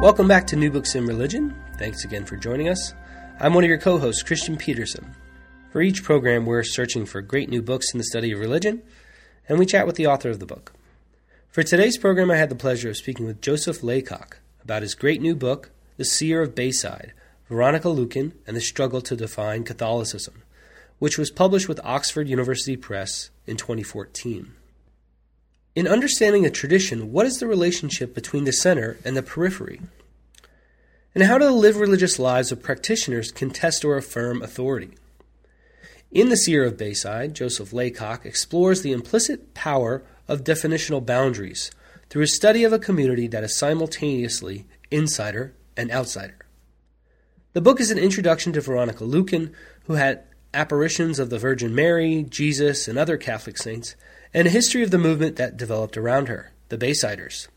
Welcome back to New Books in Religion. Thanks again for joining us. I'm one of your co hosts, Christian Peterson. For each program, we're searching for great new books in the study of religion, and we chat with the author of the book. For today's program, I had the pleasure of speaking with Joseph Laycock about his great new book, The Seer of Bayside Veronica Lueken and the Struggle to Define Catholicism, which was published with Oxford University Press in 2014. In understanding a tradition, what is the relationship between the center and the periphery? And how do the lived religious lives of practitioners contest or affirm authority? In The Seer of Bayside, Joseph Laycock explores the implicit power of definitional boundaries through a study of a community that is simultaneously insider and outsider. The book is an introduction to Veronica Lueken, who had apparitions of the Virgin Mary, Jesus, and other Catholic saints, and a history of the movement that developed around her, the Baysiders.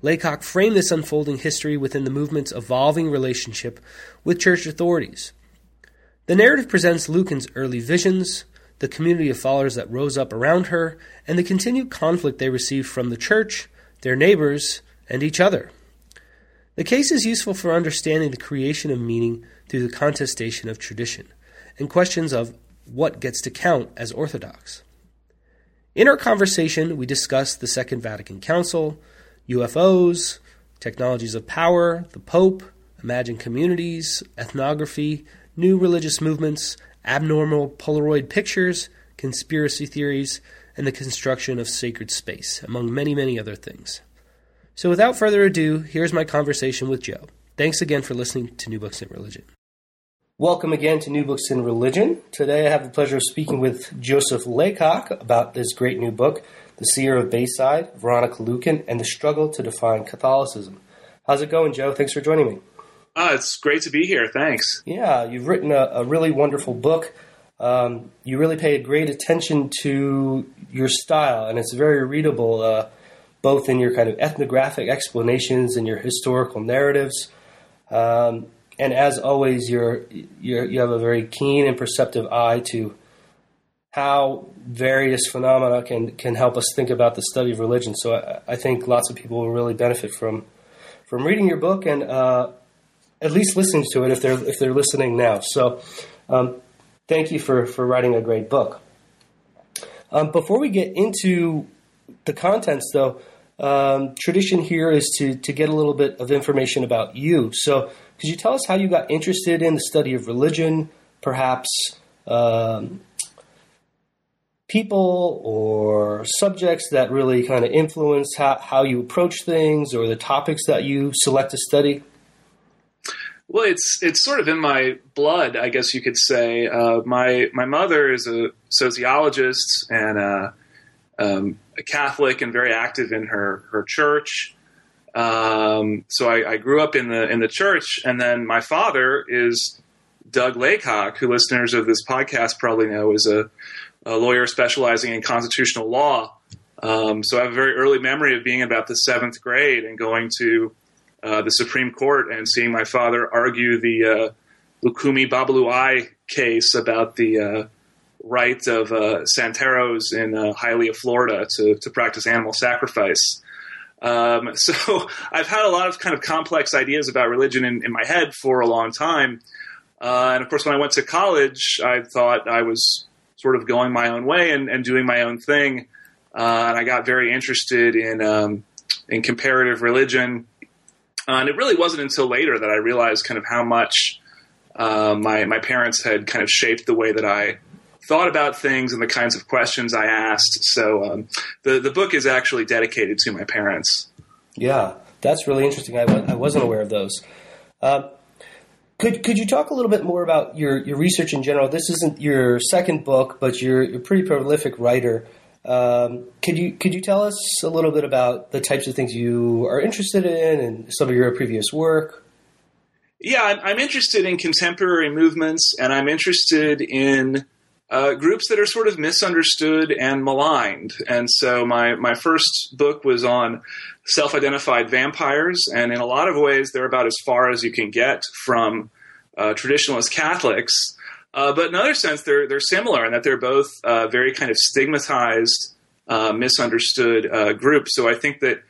Laycock framed this unfolding history within the movement's evolving relationship with church authorities. The narrative presents Lueken's early visions, the community of followers that rose up around her, and the continued conflict they received from the church, their neighbors, and each other. The case is useful for understanding the creation of meaning through the contestation of tradition and questions of what gets to count as orthodox. In our conversation, we discussed the Second Vatican Council, UFOs, technologies of power, the Pope, imagined communities, ethnography, new religious movements, abnormal Polaroid pictures, conspiracy theories, and the construction of sacred space, among many, many other things. So, without further ado, here's my conversation with Joe. Thanks again for listening to New Books in Religion. Welcome again to New Books in Religion. Today I have the pleasure of speaking with Joseph Laycock about this great new book, The Seer of Bayside, Veronica Lueken, and the Struggle to Define Catholicism. How's it going, Joe? Thanks for joining me. Uh, it's great to be here. Thanks. Yeah, you've written a, a really wonderful book. Um, you really paid great attention to your style, and it's very readable, uh, both in your kind of ethnographic explanations and your historical narratives. Um, and as always, you're, you're, you have a very keen and perceptive eye to how various phenomena can, can help us think about the study of religion. So I, I think lots of people will really benefit from from reading your book and uh, at least listening to it if they're if they're listening now. So um, thank you for for writing a great book. Um, before we get into the contents, though, um, tradition here is to to get a little bit of information about you. So could you tell us how you got interested in the study of religion, perhaps um, people or subjects that really kind of influence how, how you approach things or the topics that you select to study? Well, it's it's sort of in my blood, I guess you could say. Uh, my my mother is a sociologist and a, um, a Catholic and very active in her her church. Um, so I, I, grew up in the in the church, and then my father is Doug Laycock, who listeners of this podcast probably know is a, a lawyer specializing in constitutional law. Um, so I have a very early memory of being about the seventh grade and going to uh, the Supreme Court and seeing my father argue the uh, Lukumi Babalu case about the uh, right of uh, Santeros in uh, Hialeah, Florida, to, to practice animal sacrifice. Um, so I've had a lot of kind of complex ideas about religion in, in my head for a long time. Uh, and of course, when I went to college, I thought I was sort of going my own way and, and doing my own thing. Uh, and I got very interested in um, in comparative religion. Uh, and it really wasn't until later that I realized kind of how much uh, my my parents had kind of shaped the way that I thought about things and the kinds of questions I asked. So um, the the book is actually dedicated to my parents. Yeah, that's really interesting. I, I wasn't aware of those. Uh, could could you talk a little bit more about your, your research in general? This isn't your second book, but you're, you're a pretty prolific writer. Um, could you could you tell us a little bit about the types of things you are interested in and some of your previous work? Yeah, I'm, I'm interested in contemporary movements, and I'm interested in uh, groups that are sort of misunderstood and maligned. And so my my first book was on self-identified vampires, and in a lot of ways, they're about as far as you can get from uh, traditionalist Catholics. Uh, but in another sense, they're they're similar in that they're both uh, very kind of stigmatized, uh, misunderstood uh, groups. So I think that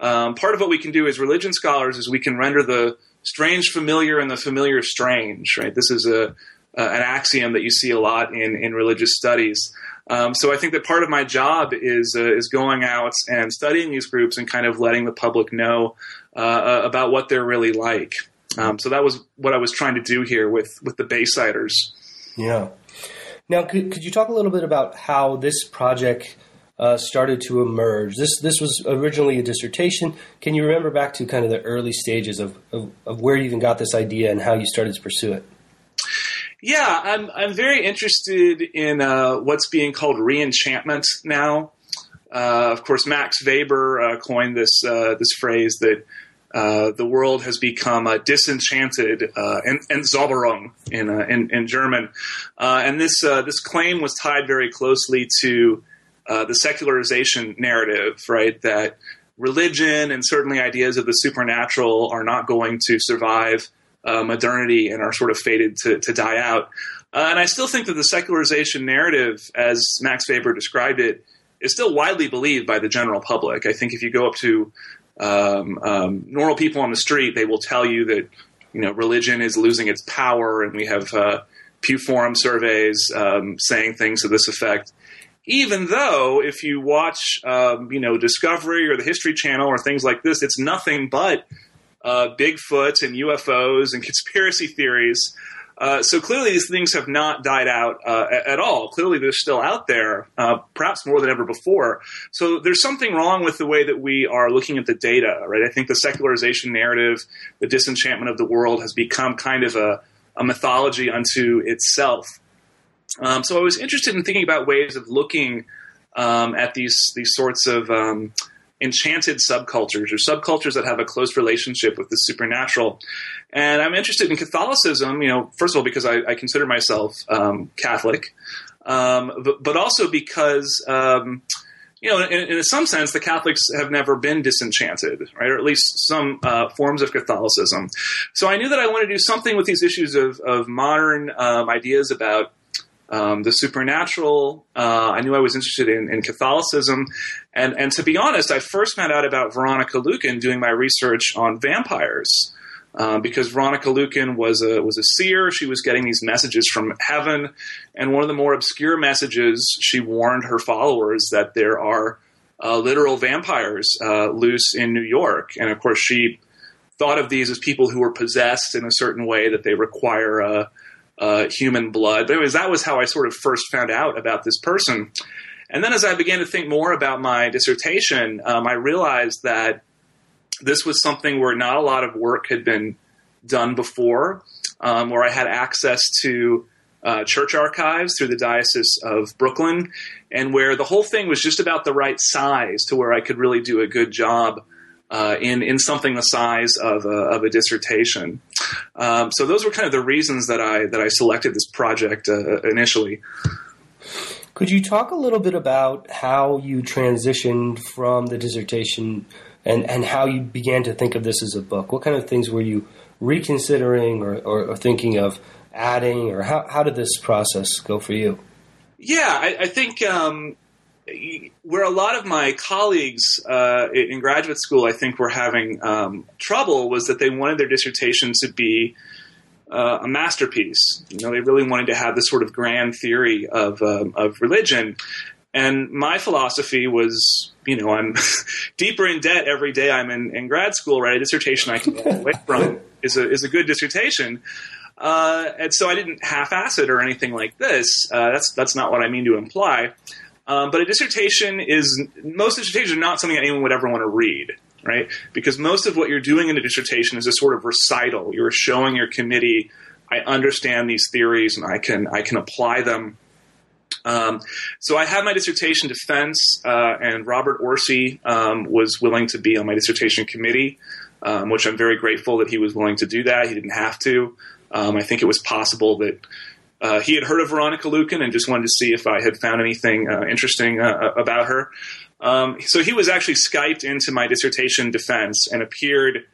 um, part of what we can do as religion scholars is we can render the strange familiar and the familiar strange. Right. This is a an axiom that you see a lot in in religious studies. Um, so I think that part of my job is uh, is going out and studying these groups and kind of letting the public know uh, about what they're really like. Um, so that was what I was trying to do here with with the Baysiders. Yeah. Now, could, could you talk a little bit about how this project uh, started to emerge? This this was originally a dissertation. Can you remember back to kind of the early stages of, of, of where you even got this idea and how you started to pursue it? Yeah, I'm I'm very interested in uh, what's being called reenchantment now. Uh, of course, Max Weber uh, coined this uh, this phrase that uh, the world has become uh, disenchanted and, Entzauberung in, in, in German, and this this claim was tied very closely to the secularization narrative, right? That religion and certainly ideas of the supernatural are not going to survive modernity and are sort of fated to, to die out. and I still think that the secularization narrative, as Max Weber described it, is still widely believed by the general public. I think if you go up to um, um, normal people on the street, they will tell you that you know religion is losing its power, and we have uh, Pew Forum surveys um, saying things to this effect. Even though, if you watch, um, you know, Discovery or the History Channel or things like this, it's nothing but uh, Bigfoot and UFOs and conspiracy theories uh, so clearly, these things have not died out uh, at all. Clearly, they're still out there, uh, perhaps more than ever before. So there's something wrong with the way that we are looking at the data, right? I think the secularization narrative, the disenchantment of the world, has become kind of a, a mythology unto itself. Um, so I was interested in thinking about ways of looking um, at these these sorts of um, enchanted subcultures or subcultures that have a close relationship with the supernatural. And I'm interested in Catholicism, you know, first of all, because I, I consider myself um, Catholic, um, but, but, also because, um, you know, in, in, some sense, the Catholics have never been disenchanted, right? Or at least some uh, forms of Catholicism. So I knew that I wanted to do something with these issues of, of modern um, ideas about um, the supernatural. Uh, I knew I was interested in, in, Catholicism, and and to be honest, I first found out about Veronica Lueken doing my research on vampires. Uh, because Veronica Lueken was a was a seer, she was getting these messages from heaven, and one of the more obscure messages, she warned her followers that there are uh, literal vampires uh, loose in New York, and of course she thought of these as people who were possessed in a certain way that they require a uh, human blood. But anyways, that was how I sort of first found out about this person. And then as I began to think more about my dissertation, um, I realized that this was something where not a lot of work had been done before, um, where I had access to uh, church archives through the Diocese of Brooklyn, and where the whole thing was just about the right size to where I could really do a good job uh, in in something the size of a, of a dissertation. Um, so those were kind of the reasons that I that I selected this project uh, initially. Could you talk a little bit about how you transitioned from the dissertation and, and how you began to think of this as a book? What kind of things were you reconsidering or, or, or thinking of adding, or how, how did this process go for you? Yeah, I, I think um, where a lot of my colleagues uh, in graduate school, I think, were having um, trouble was that they wanted their dissertation to be uh, a masterpiece. You know, they really wanted to have this sort of grand theory of um, of religion. And my philosophy was, you know, I'm deeper in debt every day I'm in, in grad school. Right, a dissertation I can get away from is a is a good dissertation. Uh, and so I didn't half-ass it or anything like this. Uh, that's that's not what I mean to imply. Um, but a dissertation is most dissertations are not something that anyone would ever want to read, right? Because most of what you're doing in a dissertation is a sort of recital. You're showing your committee, I understand these theories and I can I can apply them Um, so I had my dissertation defense, uh, and Robert Orsi um, was willing to be on my dissertation committee, um, which I'm very grateful that he was willing to do that. He didn't have to. Um, I think it was possible that uh, he had heard of Veronica Lueken and just wanted to see if I had found anything uh, interesting uh, about her. Um, so he was actually Skyped into my dissertation defense and appeared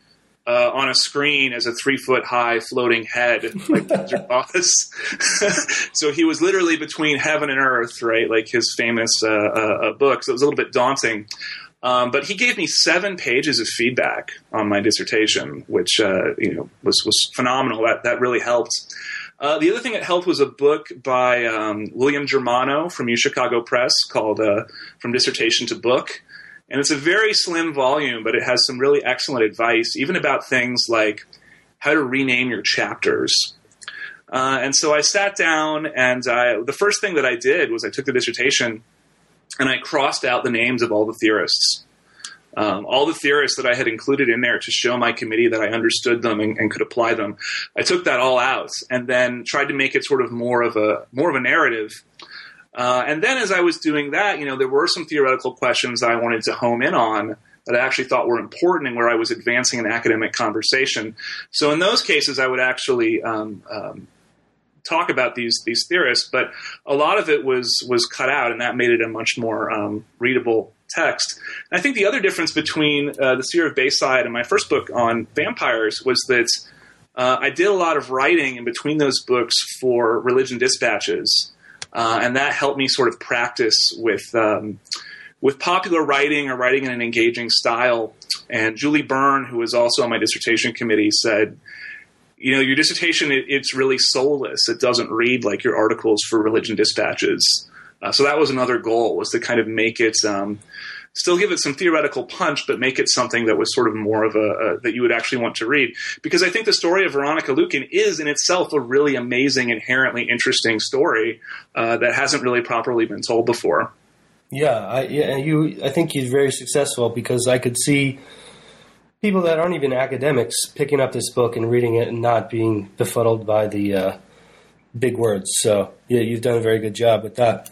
uh, on a screen as a three foot high floating head, like. Boss. so he was literally between heaven and earth, right? Like his famous uh, uh, book. So it was a little bit daunting. Um, but he gave me seven pages of feedback on my dissertation, which uh, you know was was phenomenal. That that really helped. Uh, the other thing that helped was a book by um, William Germano from U Chicago Press called uh, "From Dissertation to Book," and it's a very slim volume, but it has some really excellent advice, even about things like how to rename your chapters. Uh, and so I sat down, and I, the first thing that I did was I took the dissertation and I crossed out the names of all the theorists. Um, all the theorists that I had included in there to show my committee that I understood them and, and, could apply them, I took that all out and then tried to make it sort of more of a more of a narrative. Uh, and then as I was doing that, you know, there were some theoretical questions that I wanted to home in on that I actually thought were important and where I was advancing an academic conversation. So in those cases, I would actually um, um, talk about these these theorists, but a lot of it was was cut out, and that made it a much more um, readable text. And I think the other difference between uh, the Seer of Bayside and my first book on vampires was that uh, I did a lot of writing in between those books for religion dispatches, uh, and that helped me sort of practice with. Um, with popular writing or writing in an engaging style. And Julie Byrne, who was also on my dissertation committee, said, you know, your dissertation, it, it's really soulless. It doesn't read like your articles for religion dispatches. Uh, so that was another goal was to kind of make it, um, still give it some theoretical punch, but make it something that was sort of more of a, a, that you would actually want to read. Because I think the story of Veronica Lueken is in itself a really amazing, inherently interesting story uh, that hasn't really properly been told before. Yeah, I, yeah, you. I think he's very successful because I could see people that aren't even academics picking up this book and reading it and not being befuddled by the uh, big words. So, yeah, you've done a very good job with that.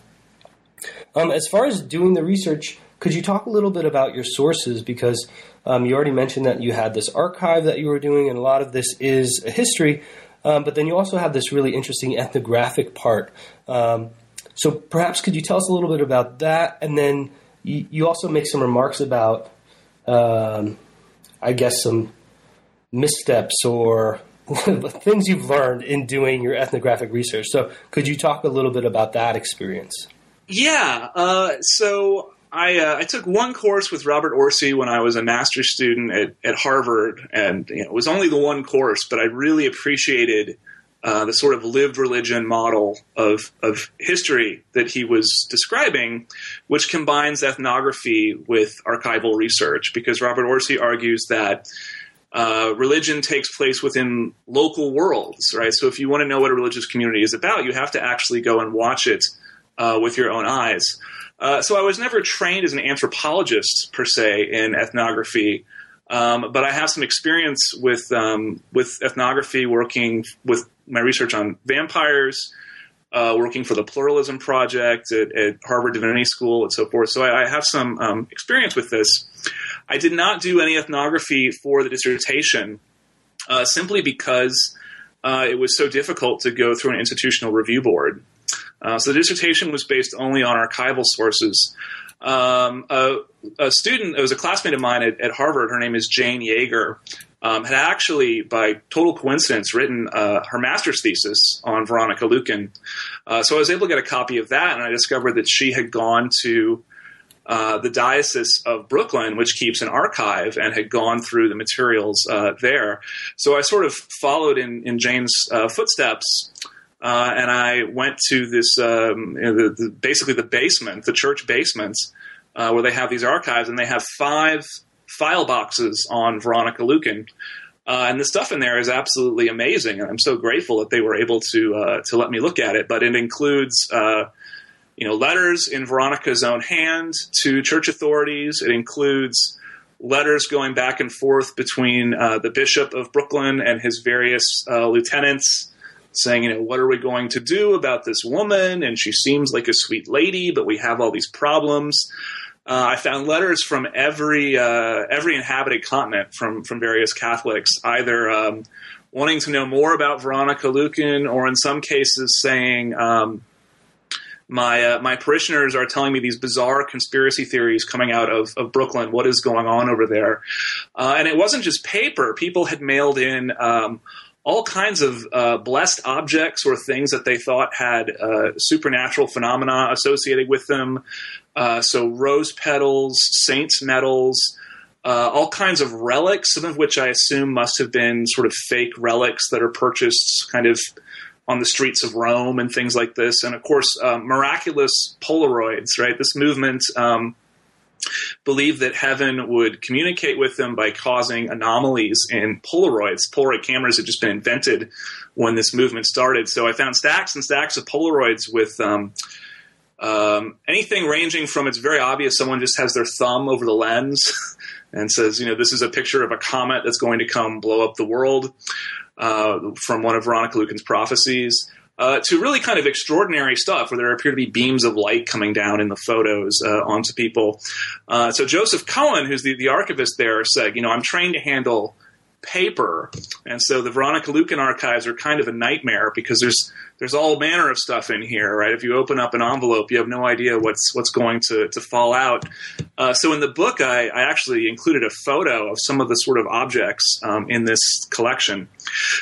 Um, as far as doing the research, could you talk a little bit about your sources? Because um, you already mentioned that you had this archive that you were doing, and a lot of this is a history. Um, but then you also have this really interesting ethnographic part. Um, so perhaps could you tell us a little bit about that? And then you, you also make some remarks about um, I guess, some missteps or things you've learned in doing your ethnographic research. So, could you talk a little bit about that experience? Yeah. Uh, so, I, uh, I took one course with Robert Orsi when I was a master's student at, at Harvard, and you know, it was only the one course, but I really appreciated uh, the sort of lived religion model of, of history that he was describing, which combines ethnography with archival research. Because Robert Orsi argues that uh, religion takes place within local worlds, right? So if you want to know what a religious community is about, you have to actually go and watch it uh, with your own eyes. Uh, so I was never trained as an anthropologist per se in ethnography. Um, but I have some experience with um, with ethnography, working with my research on vampires, uh, working for the Pluralism Project at, at, Harvard Divinity School, and so forth. So I, I have some um, experience with this. I did not do any ethnography for the dissertation, uh, simply because uh, it was so difficult to go through an institutional review board. Uh, so the dissertation was based only on archival sources. Um, a, a, student, it was a classmate of mine at, at Harvard. Her name is Jane Yeager um, had actually, by total coincidence, written uh, her master's thesis on Veronica Lueken. Uh, so I was able to get a copy of that, and I discovered that she had gone to uh, the Diocese of Brooklyn, which keeps an archive, and had gone through the materials uh, there. So I sort of followed in, in Jane's uh, footsteps. Uh, and I went to this, um, you know, the, the, basically the basement, the church basement, where they have these archives, and they have five file boxes on Veronica Lueken. Uh, and the stuff in there is absolutely amazing, and I'm so grateful that they were able to uh, to let me look at it. But it includes, uh, you know, letters in Veronica's own hand to church authorities. It includes letters going back and forth between uh, the Bishop of Brooklyn and his various uh, lieutenants. Saying, you know, what are we going to do about this woman? And she seems like a sweet lady, but we have all these problems. Uh, I found letters from every uh, every inhabited continent from from various Catholics, either um, wanting to know more about Veronica Lueken, or in some cases saying, um, "My uh, my parishioners are telling me these bizarre conspiracy theories coming out of, of Brooklyn. What is going on over there?" Uh, and it wasn't just paper; people had mailed in. Um, all kinds of uh, blessed objects or things that they thought had uh, supernatural phenomena associated with them. Uh, so rose petals, saints' medals, uh, all kinds of relics, some of which I assume must have been sort of fake relics that are purchased kind of on the streets of Rome and things like this. And of course, uh, miraculous Polaroids, right? This movement. Um, believed that heaven would communicate with them by causing anomalies in Polaroids. Polaroid cameras had just been invented when this movement started. So I found stacks and stacks of Polaroids with um, um, anything ranging from it's very obvious someone just has their thumb over the lens and says, you know, this is a picture of a comet that's going to come blow up the world uh, from one of Veronica Lueken's prophecies. Uh, to really kind of extraordinary stuff where there appear to be beams of light coming down in the photos uh, onto people. Uh, so Joseph Cohen, who's the, the archivist there, said, you know, I'm trained to handle paper, and so the Veronica Lueken archives are kind of a nightmare because there's there's all manner of stuff in here, right? If you open up an envelope, you have no idea what's what's going to to fall out. Uh, so in the book, I, I, actually included a photo of some of the sort of objects um, in this collection.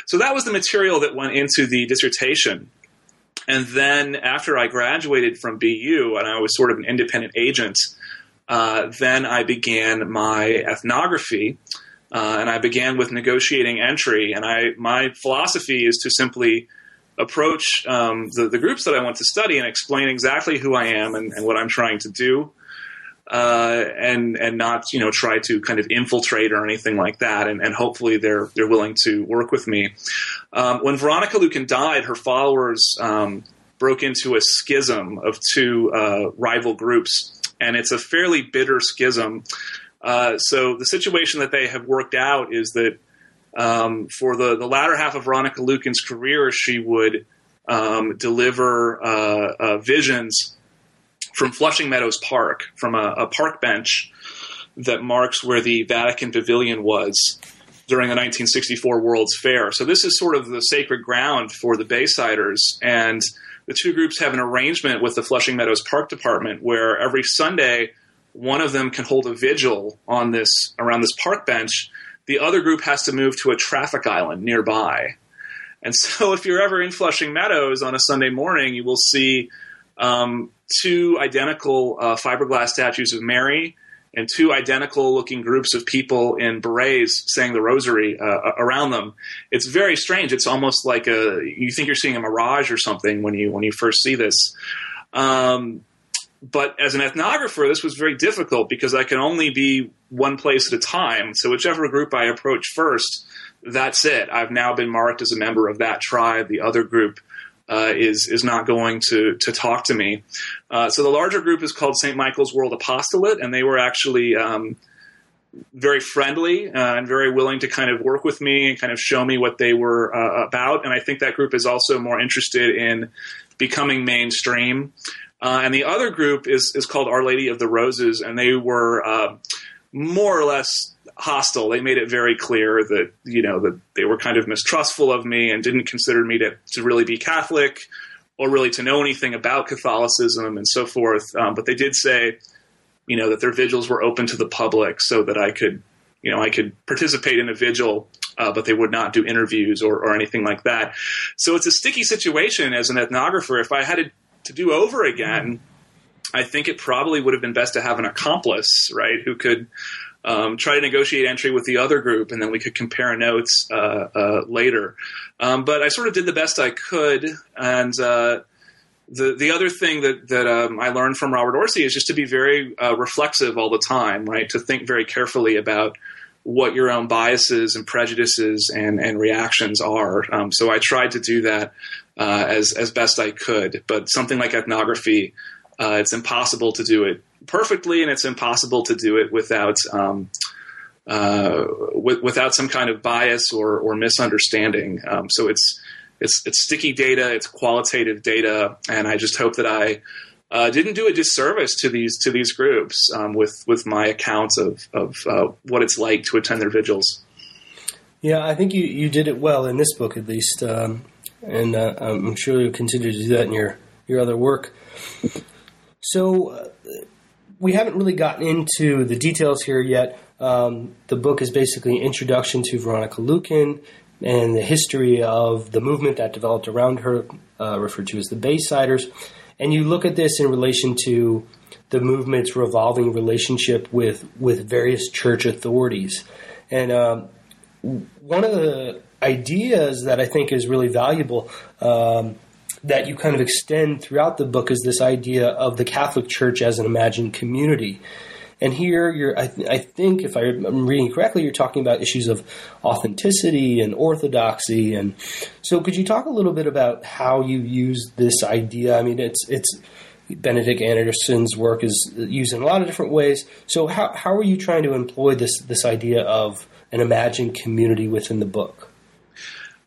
So that was the material that went into the dissertation. And then after I graduated from BU, and I was sort of an independent agent, uh, then I began my ethnography. Uh, and I began with negotiating entry. And I, my philosophy is to simply approach um, the, the, groups that I want to study and explain exactly who I am and, and what I'm trying to do, uh, and and not you know try to kind of infiltrate or anything like that. And, and hopefully they're they're willing to work with me. Um, when Veronica Lueken died, her followers um, broke into a schism of two uh, rival groups, and it's a fairly bitter schism. Uh, so the situation that they have worked out is that um, for the, the latter half of Veronica Lueken's career, she would um, deliver uh, uh, visions from Flushing Meadows Park, from a, a, park bench that marks where the Vatican Pavilion was during the 1964 World's Fair. So this is sort of the sacred ground for the Baysiders, and the two groups have an arrangement with the Flushing Meadows Park Department where every Sunday one of them can hold a vigil on this around this park bench. The other group has to move to a traffic island nearby. And so, if you're ever in Flushing Meadows on a Sunday morning, you will see um, two identical uh, fiberglass statues of Mary and two identical looking groups of people in berets saying the rosary uh, around them. It's very strange. It's almost like a you think you're seeing a mirage or something when you when you first see this. Um, but as an ethnographer, this was very difficult because I can only be one place at a time. So whichever group I approach first, that's it. I've now been marked as a member of that tribe. The other group uh, is is not going to to talk to me. Uh, so the larger group is called St. Michael's World Apostolate, and they were actually um, very friendly uh, and very willing to kind of work with me and kind of show me what they were uh, about. And I think that group is also more interested in becoming mainstream. Uh, and the other group is is called Our Lady of the Roses, and they were uh, more or less hostile. They made it very clear that you know that they were kind of mistrustful of me and didn't consider me to to really be Catholic or really to know anything about Catholicism and so forth. Um, but they did say, you know, that their vigils were open to the public so that I could, you know, I could participate in a vigil uh, but they would not do interviews or, or, anything like that. So it's a sticky situation as an ethnographer. If I had to to do over again, I think it probably would have been best to have an accomplice, right, who could um, try to negotiate entry with the other group, and then we could compare notes uh, uh, later. Um, but I sort of did the best I could, and uh, the the other thing that that um, I learned from Robert Orsi is just to be very uh, reflexive all the time, right? To think very carefully about what your own biases and prejudices and, and reactions are. Um, so I tried to do that uh, as as best I could. But something like ethnography, uh, it's impossible to do it perfectly, and it's impossible to do it without um, uh, w- without some kind of bias or, or misunderstanding. Um, so it's it's it's sticky data, it's qualitative data, and I just hope that I uh, didn't do a disservice to these to these groups um, with with my accounts of of uh, what it's like to attend their vigils. Yeah, I think you, you did it well in this book, at least, um, and uh, I'm sure you'll continue to do that in your your other work. So uh, we haven't really gotten into the details here yet. Um, the book is basically an introduction to Veronica Lueken and the history of the movement that developed around her, uh, referred to as the Baysiders. And you look at this in relation to the movement's revolving relationship with, with various church authorities. And um, one of the ideas that I think is really valuable um, that you kind of extend throughout the book is this idea of the Catholic Church as an imagined community. And here, you're, I, th- I, think, if I'm reading correctly, you're talking about issues of authenticity and orthodoxy. And so, could you talk a little bit about how you use this idea? I mean, it's it's Benedict Anderson's work is used in a lot of different ways. So, how how are you trying to employ this this idea of an imagined community within the book?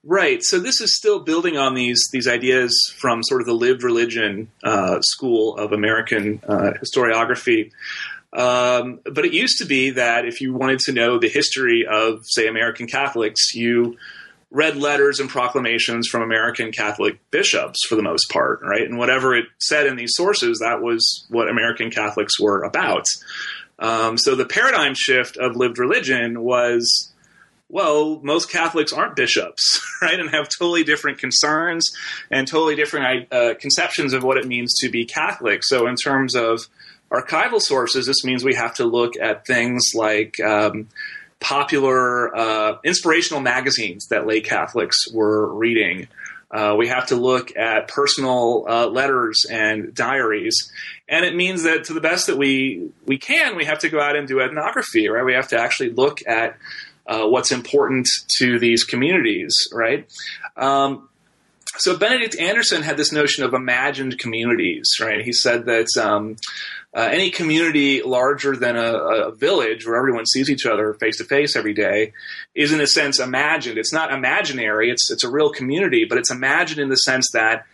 Right. So this is still building on these these ideas from sort of the lived religion uh, school of American uh, historiography. Um, but it used to be that if you wanted to know the history of, say, American Catholics, you read letters and proclamations from American Catholic bishops for the most part, right? And whatever it said in these sources, that was what American Catholics were about. Um, so the paradigm shift of lived religion was well, most Catholics aren't bishops, right, and have totally different concerns and totally different uh, conceptions of what it means to be Catholic. So, in terms of archival sources, this means we have to look at things like um, popular uh, inspirational magazines that lay Catholics were reading. Uh, we have to look at personal uh, letters and diaries, and it means that to the best that we we can, we have to go out and do ethnography. Right, we have to actually look at uh, what's important to these communities, right? Um, so Benedict Anderson had this notion of imagined communities, right? He said that um, uh, any community larger than a, a, village where everyone sees each other face to face every day is, in a sense, imagined. It's not imaginary; it's it's a real community, but it's imagined in the sense that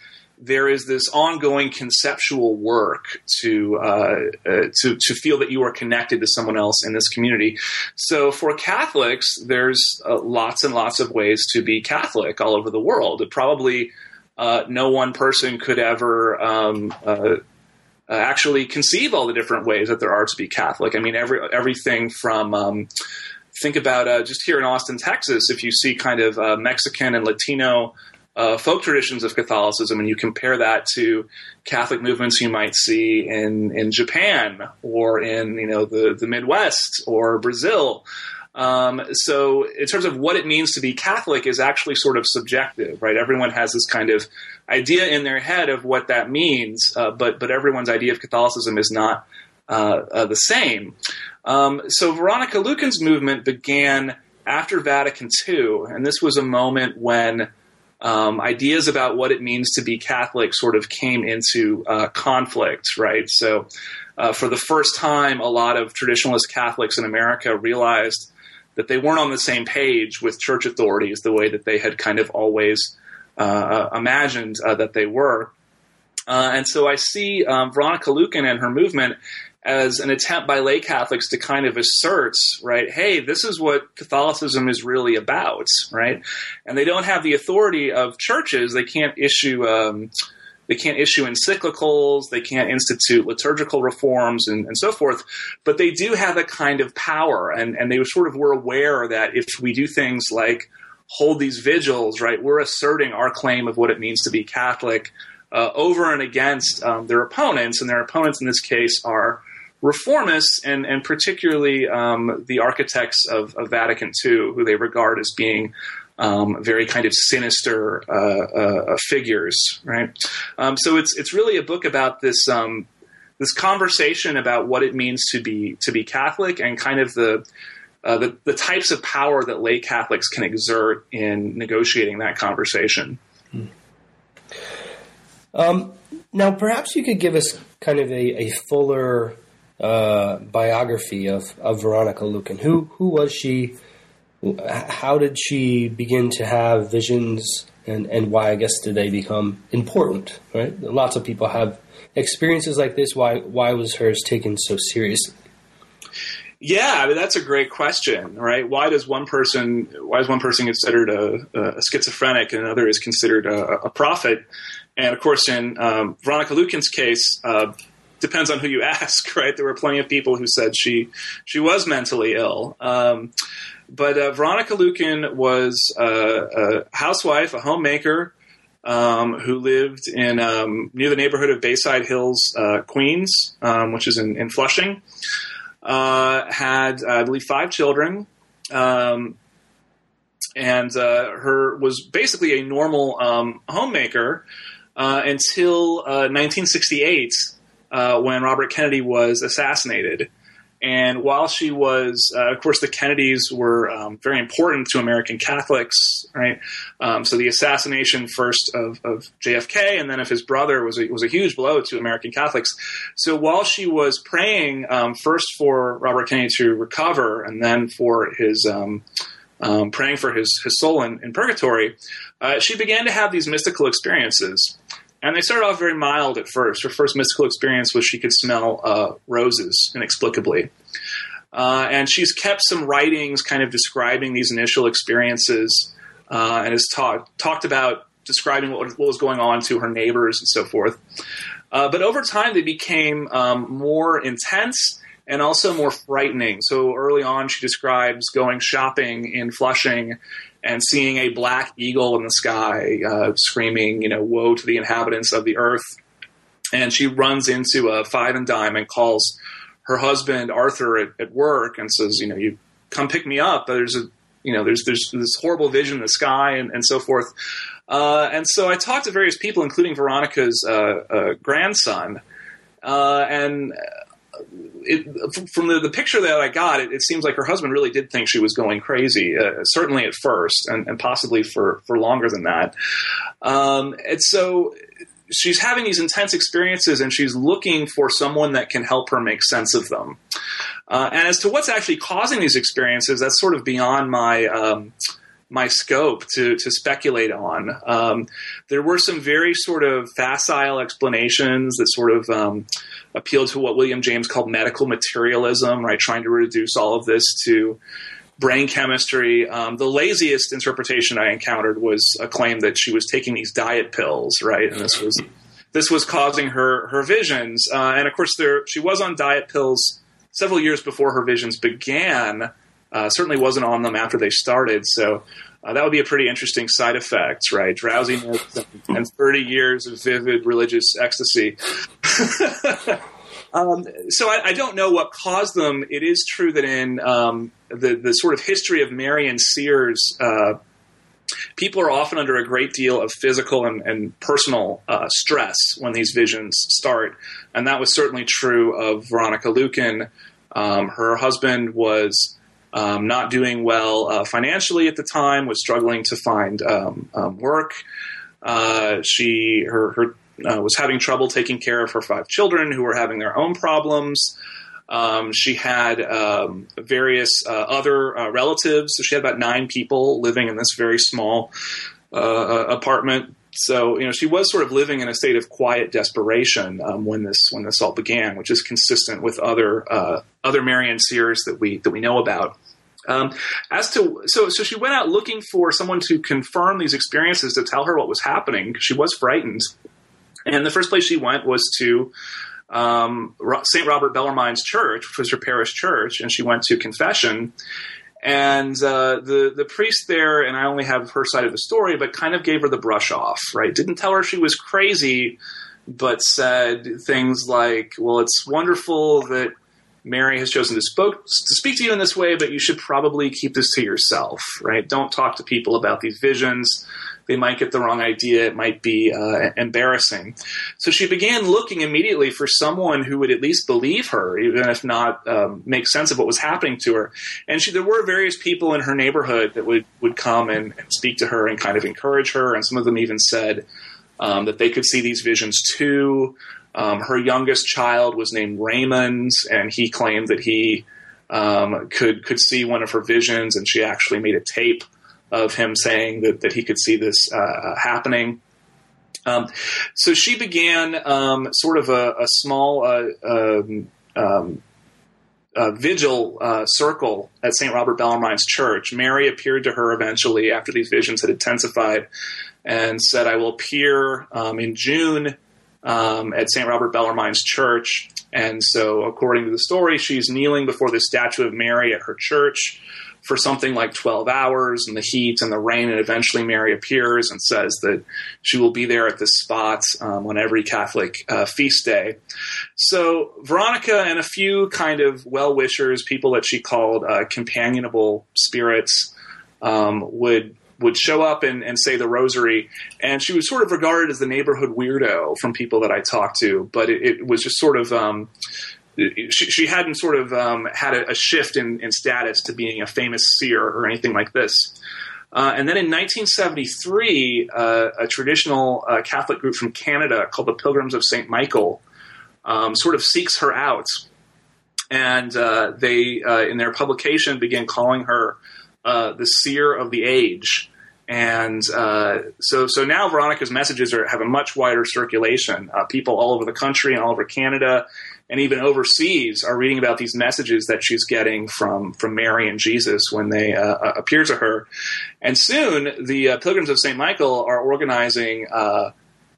there is this ongoing conceptual work to uh, uh, to to feel that you are connected to someone else in this community. So for Catholics, there's uh, lots and lots of ways to be Catholic all over the world. Probably uh, no one person could ever. Um, uh, uh, actually conceive all the different ways that there are to be Catholic. I mean, every everything from um, think about just here in Austin, Texas, if you see kind of Mexican and Latino uh, folk traditions of Catholicism, and you compare that to Catholic movements you might see in in Japan or in you know the the Midwest or Brazil. Um, so, in terms of what it means to be Catholic, is actually sort of subjective, right? Everyone has this kind of idea in their head of what that means, uh, but but everyone's idea of Catholicism is not uh, uh, the same. Um, so, Veronica Lueken's movement began after Vatican II, and this was a moment when um, ideas about what it means to be Catholic sort of came into uh, conflict, right? So, uh, for the first time, a lot of traditionalist Catholics in America realized that they weren't on the same page with church authorities the way that they had kind of always uh, imagined uh, that they were. Uh, and so I see um, Veronica Lueken and her movement as an attempt by lay Catholics to kind of assert, right, hey, this is what Catholicism is really about, right? And they don't have the authority of churches. They can't issue. Um, they can't issue encyclicals, they can't institute liturgical reforms and, and, so forth, but they do have a kind of power. And, and they sort of were aware that if we do things like hold these vigils, right, we're asserting our claim of what it means to be Catholic uh, over and against um, their opponents. And their opponents in this case are reformists and, and particularly um, the architects of, of, Vatican II, who they regard as being um, very kind of sinister uh, uh, figures, right? Um, so it's it's really a book about this um, this conversation about what it means to be to be Catholic and kind of the uh, the, the types of power that lay Catholics can exert in negotiating that conversation. Hmm. Um, now, perhaps you could give us kind of a, a fuller uh, biography of, of Veronica Lueken. Who who was she? How did she begin to have visions and and why I guess did they become important? Right, lots of people have experiences like this. Why why was hers taken so seriously? Yeah, I mean that's a great question, right? Why does one person why is one person considered a, a schizophrenic and another is considered a, a prophet? And of course, in um, Veronica Lueken's case, uh, depends on who you ask, right? There were plenty of people who said she she was mentally ill. Um, but uh, Veronica Lueken was a housewife, a homemaker, um, who lived in um, near the neighborhood of Bayside Hills, uh, Queens, um, which is in, in Flushing. Uh, had, I believe, five children, um, and uh, her was basically a normal um, homemaker uh, until 1968, uh, when Robert Kennedy was assassinated. And while she was, uh, of course, the Kennedys were um, very important to American Catholics, right? Um, so the assassination first of, of, JFK and then of his brother was a, was a huge blow to American Catholics. So while she was praying um, first for Robert Kennedy to recover and then for his um, um, praying for his his soul in, in purgatory, uh, she began to have these mystical experiences. And they started off very mild at first. Her first mystical experience was she could smell uh, roses inexplicably. Uh, and she's kept some writings kind of describing these initial experiences uh, and has ta- talked about describing what, what, was going on to her neighbors and so forth. Uh, but over time, they became um, more intense and also more frightening. So early on, she describes going shopping in Flushing and seeing a black eagle in the sky uh, screaming, you know, woe to the inhabitants of the earth. And she runs into a five and dime and calls her husband Arthur at, at work and says, you know, you come pick me up. There's a, you know, there's there's this horrible vision in the sky and, and so forth. Uh, and so I talked to various people, including Veronica's uh, uh grandson, uh, and it, from the, the picture that I got, it, it, seems like her husband really did think she was going crazy, uh, certainly at first, and, and, possibly for, for longer than that. Um, and so she's having these intense experiences and she's looking for someone that can help her make sense of them. Uh, and as to what's actually causing these experiences, that's sort of beyond my. Um, my scope to to speculate on. Um, there were some very sort of facile explanations that sort of um, appealed to what William James called medical materialism, right? Trying to reduce all of this to brain chemistry. Um, the laziest interpretation I encountered was a claim that she was taking these diet pills, right? And this was this was causing her her visions. Uh, and of course, there she was on diet pills several years before her visions began. Uh, certainly wasn't on them after they started. So uh, that would be a pretty interesting side effect, right? Drowsiness and 30 years of vivid religious ecstasy. um, so I, I, don't know what caused them. It is true that in um, the, the sort of history of Marian seers, uh, people are often under a great deal of physical and, and personal uh, stress when these visions start. And that was certainly true of Veronica Lueken. Um, her husband was um, not doing well uh, financially at the time, was struggling to find um, um, work. Uh, she her her uh, was having trouble taking care of her five children who were having their own problems. Um, she had um, various uh, other uh, relatives, so she had about nine people living in this very small uh, apartment. So you know she was sort of living in a state of quiet desperation um, when this when this all began, which is consistent with other other Marian seers that we that we know about. Um, as to so so she went out looking for someone to confirm these experiences to tell her what was happening because she was frightened. And the first place she went was to um, St. Robert Bellarmine's church, which was her parish church, and she went to confession. And uh, the the priest there, and I only have her side of the story, but kind of gave her the brush off, right? Didn't tell her she was crazy, but said things like, "Well, it's wonderful that Mary has chosen to, spoke, to speak to you in this way, but you should probably keep this to yourself, right? Don't talk to people about these visions. They might get the wrong idea. It might be uh, embarrassing. So she began looking immediately for someone who would at least believe her, even if not um, make sense of what was happening to her. And she, there were various people in her neighborhood that would, would come and, and speak to her and kind of encourage her. And some of them even said um, that they could see these visions too. Um, her youngest child was named Raymond, and he claimed that he um, could could see one of her visions, and she actually made a tape of him saying that, that he could see this uh, happening. Um, so she began um, sort of a, a small uh, um, um uh, vigil uh, circle at St. Robert Bellarmine's church. Mary appeared to her eventually after these visions had intensified and said, I will appear um, in June um, at St. Robert Bellarmine's church. And so, according to the story, she's kneeling before the statue of Mary at her church for something like 12 hours in the heat and the rain, and eventually Mary appears and says that she will be there at this spot um, on every Catholic uh, feast day. So Veronica and a few kind of well wishers, people that she called uh, companionable spirits, um, would would show up and, and say the rosary, and she was sort of regarded as the neighborhood weirdo from people that I talked to. But it, it was just sort of um, she, she, hadn't sort of um, had a, a shift in, in, status to being a famous seer or anything like this. Uh, and then in 1973, uh, a traditional uh, Catholic group from Canada called the Pilgrims of St. Michael um, sort of seeks her out. And uh, they, uh, in their publication, began calling her uh, the seer of the age. And so, so now Veronica's messages are, have a much wider circulation. people all over the country and all over Canada and even overseas are reading about these messages that she's getting from from Mary and Jesus when they uh, uh appear to her. And soon, the uh, Pilgrims of St. Michael are organizing. Uh,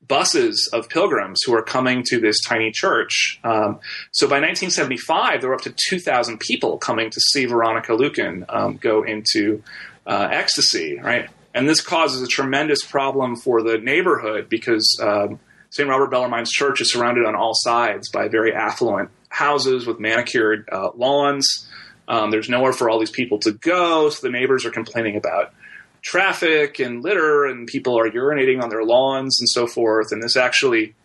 buses of pilgrims who are coming to this tiny church. Um, so by 1975, there were up to 2,000 people coming to see Veronica Lueken um, go into uh, ecstasy, right? And this causes a tremendous problem for the neighborhood because um, St. Robert Bellarmine's church is surrounded on all sides by very affluent houses with manicured uh, lawns. Um, there's nowhere for all these people to go, so the neighbors are complaining about traffic and litter, and people are urinating on their lawns and so forth. And this actually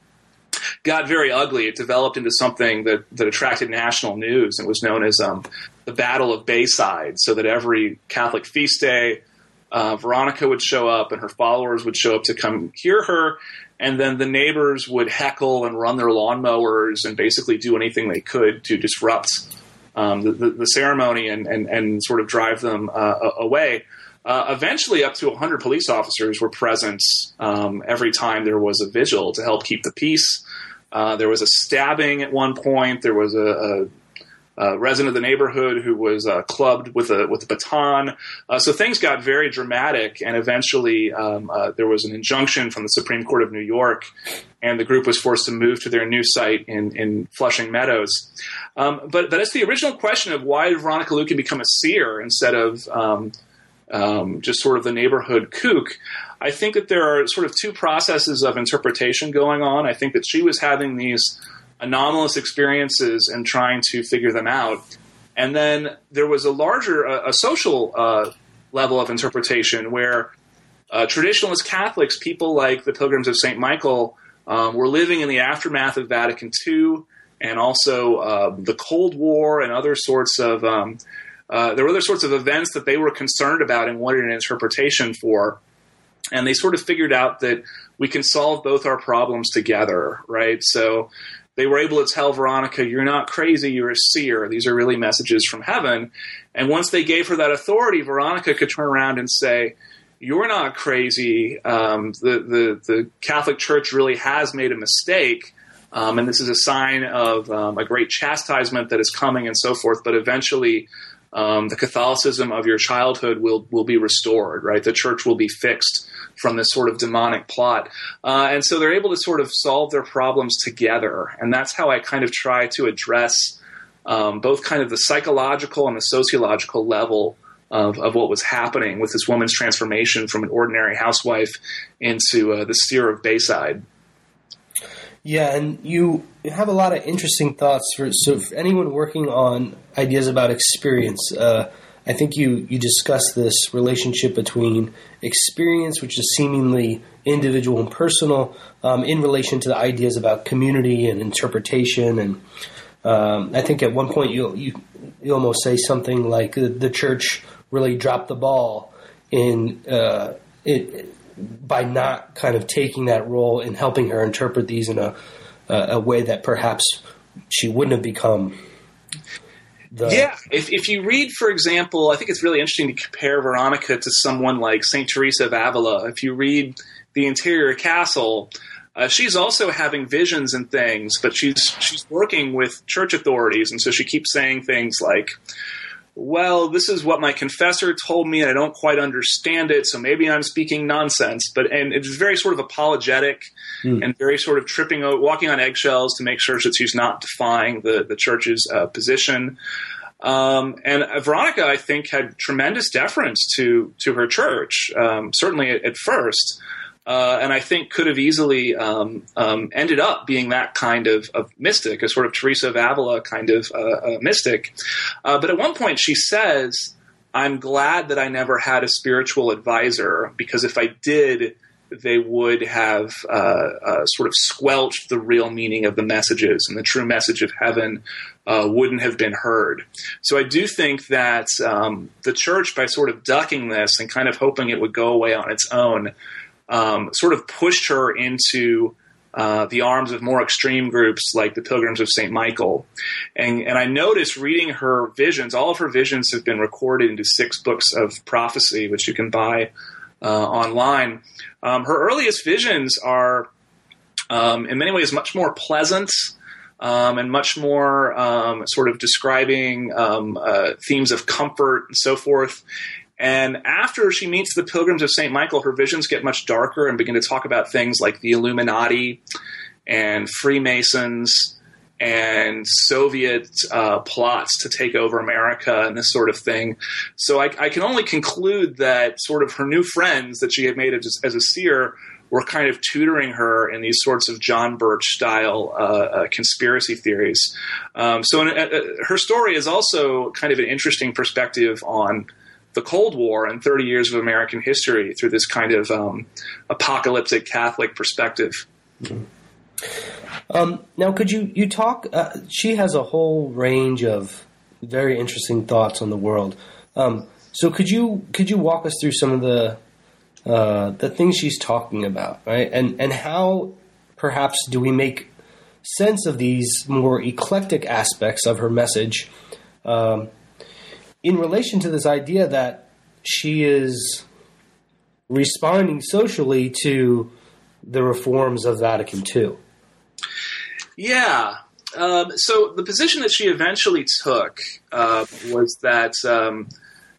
got very ugly. It developed into something that, that attracted national news and was known as um, the Battle of Bayside. So that every Catholic feast day, uh, Veronica would show up and her followers would show up to come hear her and then the neighbors would heckle and run their lawnmowers and basically do anything they could to disrupt um, the, the, the, ceremony and, and, and sort of drive them uh, away. Uh, eventually, up to 100 police officers were present um, every time there was a vigil to help keep the peace. Uh, there was a stabbing at one point. There was a, a uh, resident of the neighborhood who was uh, clubbed with a with a baton. Uh, so things got very dramatic, and eventually um, uh, there was an injunction from the Supreme Court of New York, and the group was forced to move to their new site in in Flushing Meadows. Um, but but as the original question of why did Veronica Lueken become a seer instead of um, um, just sort of the neighborhood kook. I think that there are sort of two processes of interpretation going on. I think that she was having these anomalous experiences and trying to figure them out. And then there was a larger, a, a social uh, level of interpretation where uh, traditionalist Catholics, people like the Pilgrims of St. Michael, um, were living in the aftermath of Vatican II and also uh, the Cold War and other sorts of. Um, uh, there were other sorts of events that they were concerned about and wanted an interpretation for. And they sort of figured out that we can solve both our problems together, right? So they were able to tell Veronica, You're not crazy, you're a seer. These are really messages from heaven. And once they gave her that authority, Veronica could turn around and say, You're not crazy. Um, the, the, the Catholic Church really has made a mistake. Um, and this is a sign of um, a great chastisement that is coming and so forth. But eventually, um, the Catholicism of your childhood will will be restored, right? The church will be fixed from this sort of demonic plot, uh, and so they're able to sort of solve their problems together, and that's how I kind of try to address um, both kind of the psychological and the sociological level. Of, of, what was happening with this woman's transformation from an ordinary housewife into uh, the seer of Bayside. Yeah, and you have a lot of interesting thoughts for so for anyone working on ideas about experience. Uh, I think you you discuss this relationship between experience, which is seemingly individual and personal, um, in relation to the ideas about community and interpretation. And um, I think at one point you you you almost say something like the, the church really dropped the ball in uh, it by not kind of taking that role and helping her interpret these in a a way that perhaps she wouldn't have become. The, yeah, if, if you read, for example, I think it's really interesting to compare Veronica to someone like St. Teresa of Avila. If you read The Interior Castle, uh, she's also having visions and things, but she's she's working with church authorities, and so she keeps saying things like, "Well, this is what my confessor told me, and I don't quite understand it, so maybe I'm speaking nonsense." But and it's very sort of apologetic Hmm. and very sort of tripping, walking on eggshells to make sure that she's not defying the the church's uh, position. Um, and Veronica, I think, had tremendous deference to to her church, um, certainly at, at first, uh, and I think could have easily um, um, ended up being that kind of, of mystic, a sort of Teresa of Avila kind of uh, uh, mystic. Uh, but at one point, she says, "I'm glad that I never had a spiritual advisor because if I did." They would have uh, uh, sort of squelched the real meaning of the messages, and the true message of heaven wouldn't have been heard. So I do think that um, the church, by sort of ducking this and kind of hoping it would go away on its own, um, sort of pushed her into uh, the arms of more extreme groups like the Pilgrims of St. Michael. And, and I noticed reading her visions, all of her visions have been recorded into six books of prophecy, which you can buy uh, online. Um, her earliest visions are, um, in many ways, much more pleasant um, and much more um, sort of describing um, uh, themes of comfort and so forth. And after she meets the Pilgrims of St. Michael, her visions get much darker and begin to talk about things like the Illuminati and Freemasons and Soviet uh, plots to take over America and this sort of thing. So I, I, can only conclude that sort of her new friends that she had made as, as a seer were kind of tutoring her in these sorts of John Birch style uh, uh, conspiracy theories. Um, so in, uh, her story is also kind of an interesting perspective on the Cold War and 30 years of American history through this kind of um, apocalyptic Catholic perspective. Um, now, could you you talk? Uh, she has a whole range of very interesting thoughts on the world. Um, so, could you could you walk us through some of the uh, the things she's talking about, right? And and how perhaps do we make sense of these more eclectic aspects of her message um, in relation to this idea that she is responding socially to the reforms of Vatican II? Yeah. Um, so the position that she eventually took uh, was that um,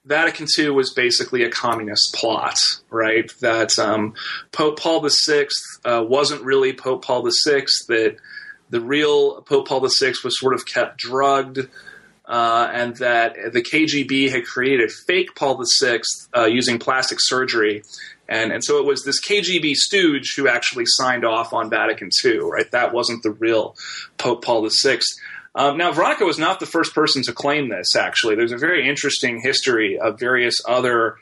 Vatican II was basically a communist plot, right? That um, Pope Paul VI uh, wasn't really Pope Paul VI, that the real Pope Paul VI was sort of kept drugged. Uh, and that the KGB had created fake Paul VI uh, using plastic surgery, and and so it was this KGB stooge who actually signed off on Vatican II, right? That wasn't the real Pope Paul VI. Um, now, Veronica was not the first person to claim this. Actually, there's a very interesting history of various other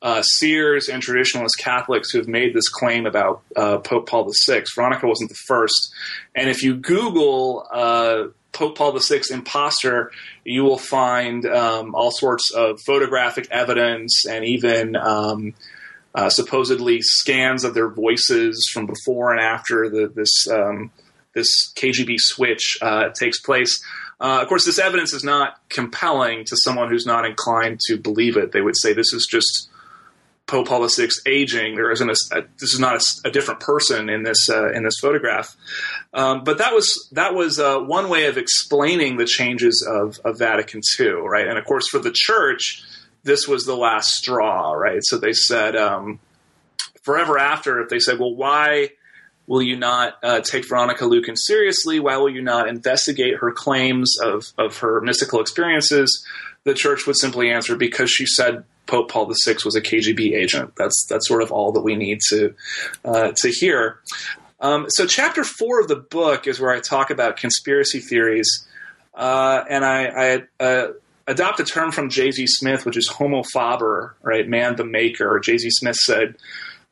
uh, seers and traditionalist Catholics who have made this claim about uh, Pope Paul VI. Veronica wasn't the first, and if you Google uh, Pope Paul VI imposter, you will find um, all sorts of photographic evidence and even um, uh, supposedly scans of their voices from before and after the, this um, this KGB switch uh, takes place. Uh, of course, this evidence is not compelling to someone who's not inclined to believe it. They would say this is just Pope Paul VI aging. There isn't a this is not a, a, different person in this uh, in this photograph. Um, but that was that was uh, one way of explaining the changes of, of Vatican II, right? And of course, for the Church, this was the last straw, right? So they said um, forever after, if they said, well, why will you not uh, take Veronica Lueken seriously? Why will you not investigate her claims of of her mystical experiences? The Church would simply answer because she said Pope Paul VI was a KGB agent. That's that's sort of all that we need to uh, to hear. Um, so, chapter four of the book is where I talk about conspiracy theories, uh, and I, I uh, adopt a term from J. Z. Smith, which is Homo faber, right? Man, the maker. J. Z. Smith said.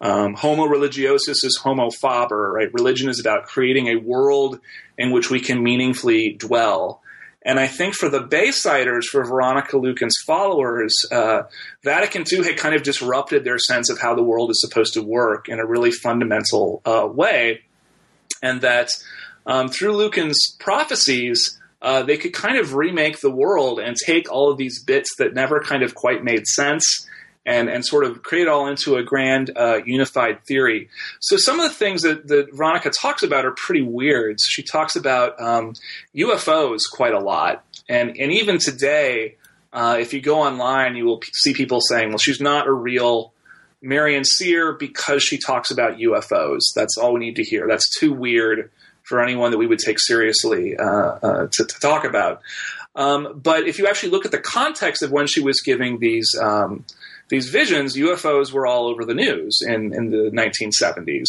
Um, homo religiosus is homo faber, right? Religion is about creating a world in which we can meaningfully dwell. And I think for the Baysiders, for Veronica Lueken's followers, uh, Vatican II had kind of disrupted their sense of how the world is supposed to work in a really fundamental uh, way. And that um, through Lueken's prophecies, uh, they could kind of remake the world and take all of these bits that never kind of quite made sense and, and sort of create it all into a grand uh, unified theory. So some of the things that, that Veronica talks about are pretty weird. She talks about um, UFOs quite a lot. And, and even today, uh, if you go online, you will p- see people saying, well, she's not a real Marian seer because she talks about UFOs. That's all we need to hear. That's too weird for anyone that we would take seriously uh, uh, to, to, talk about. Um, but if you actually look at the context of when she was giving these um, these visions, UFOs were all over the news in, in the 1970s.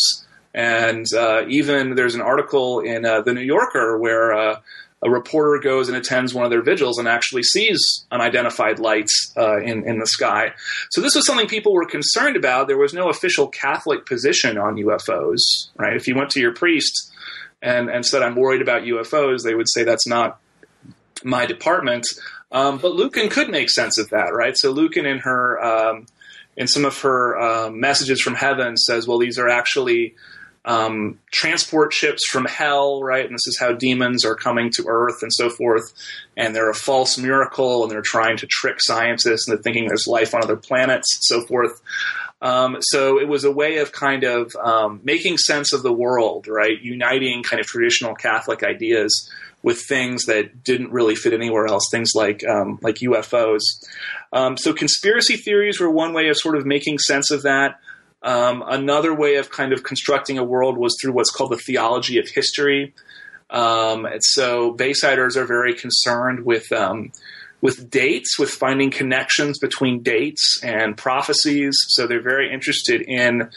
And uh, even there's an article in uh, the New Yorker where uh, a reporter goes and attends one of their vigils and actually sees unidentified lights uh, in, in the sky. So this was something people were concerned about. There was no official Catholic position on UFOs, right? If you went to your priest and, and said, I'm worried about UFOs, they would say, that's not my department. Um, but Lueken could make sense of that, right? So Lueken in her, um, in some of her um, messages from heaven says, well, these are actually um, transport ships from hell, right? And this is how demons are coming to Earth and so forth. And they're a false miracle, and they're trying to trick scientists into thinking there's life on other planets and so forth. Um, so it was a way of kind of um, making sense of the world, right? Uniting kind of traditional Catholic ideas with things that didn't really fit anywhere else, things like um, like UFOs. Um, so conspiracy theories were one way of sort of making sense of that. Um, another way of kind of constructing a world was through what's called the theology of history. Um, so Baysiders are very concerned with um, with dates, with finding connections between dates and prophecies. So they're very interested in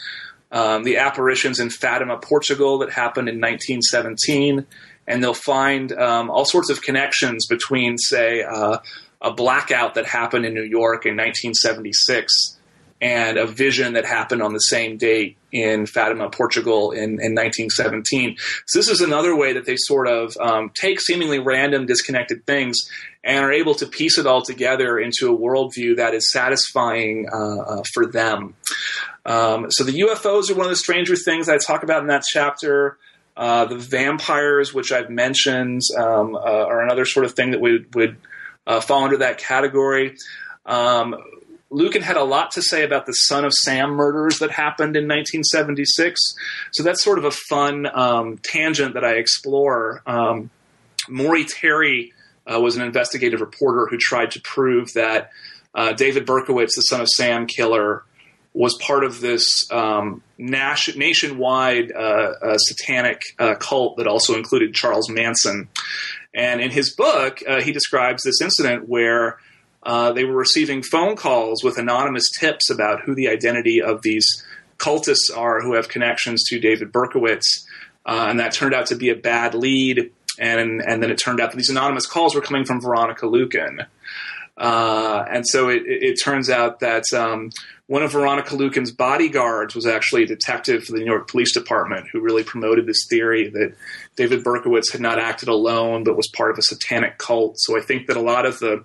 um, the apparitions in Fatima, Portugal, that happened in 1917, and they'll find um, all sorts of connections between, say, uh, a blackout that happened in New York in 1976 and a vision that happened on the same date in Fatima, Portugal in, in 1917. So this is another way that they sort of um, take seemingly random, disconnected things and are able to piece it all together into a worldview that is satisfying uh, uh, for them. Um, so the UFOs are one of the stranger things I talk about in that chapter. Uh, the vampires, which I've mentioned, um, uh, are another sort of thing that would would uh, fall under that category. Um, Lueken had a lot to say about the Son of Sam murders that happened in 1976. So that's sort of a fun um, tangent that I explore. Um, Maury Terry uh, was an investigative reporter who tried to prove that uh, David Berkowitz, the Son of Sam killer, was part of this um, nationwide uh, uh satanic uh, cult that also included Charles Manson. And in his book, uh, he describes this incident where uh, they were receiving phone calls with anonymous tips about who the identity of these cultists are who have connections to David Berkowitz. Uh, and that turned out to be a bad lead. And, and then it turned out that these anonymous calls were coming from Veronica Lueken. Uh, and so it, it, turns out that um, one of Veronica Lueken's bodyguards was actually a detective for the New York Police Department who really promoted this theory that David Berkowitz had not acted alone but was part of a satanic cult. So I think that a lot of the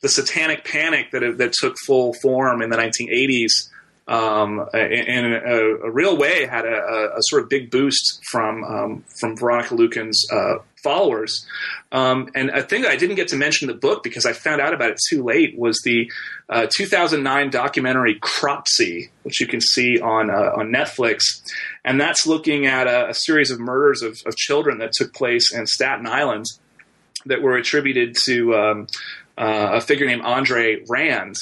the satanic panic that that took full form in the 1980s um, in a, a, real way had a, a, sort of big boost from um, from Veronica Lueken's uh, followers. Um, and a thing I didn't get to mention in the book because I found out about it too late was the uh, 2009 documentary Cropsy, which you can see on uh, on Netflix, and that's looking at a, a series of murders of, of, children that took place in Staten Island that were attributed to um, uh, a figure named Andre Rand.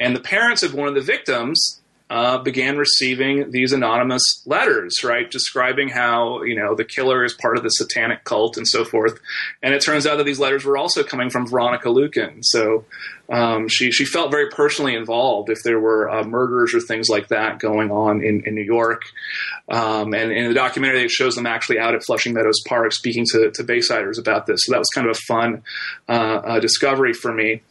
And the parents of one of the victims uh, began receiving these anonymous letters, right, describing how you know the killer is part of the satanic cult and so forth. And it turns out that these letters were also coming from Veronica Lueken. So um, she she felt very personally involved if there were uh, murders or things like that going on in, in New York. Um, and in the documentary, it shows them actually out at Flushing Meadows Park speaking to, to Baysiders about this. So that was kind of a fun uh, uh discovery for me.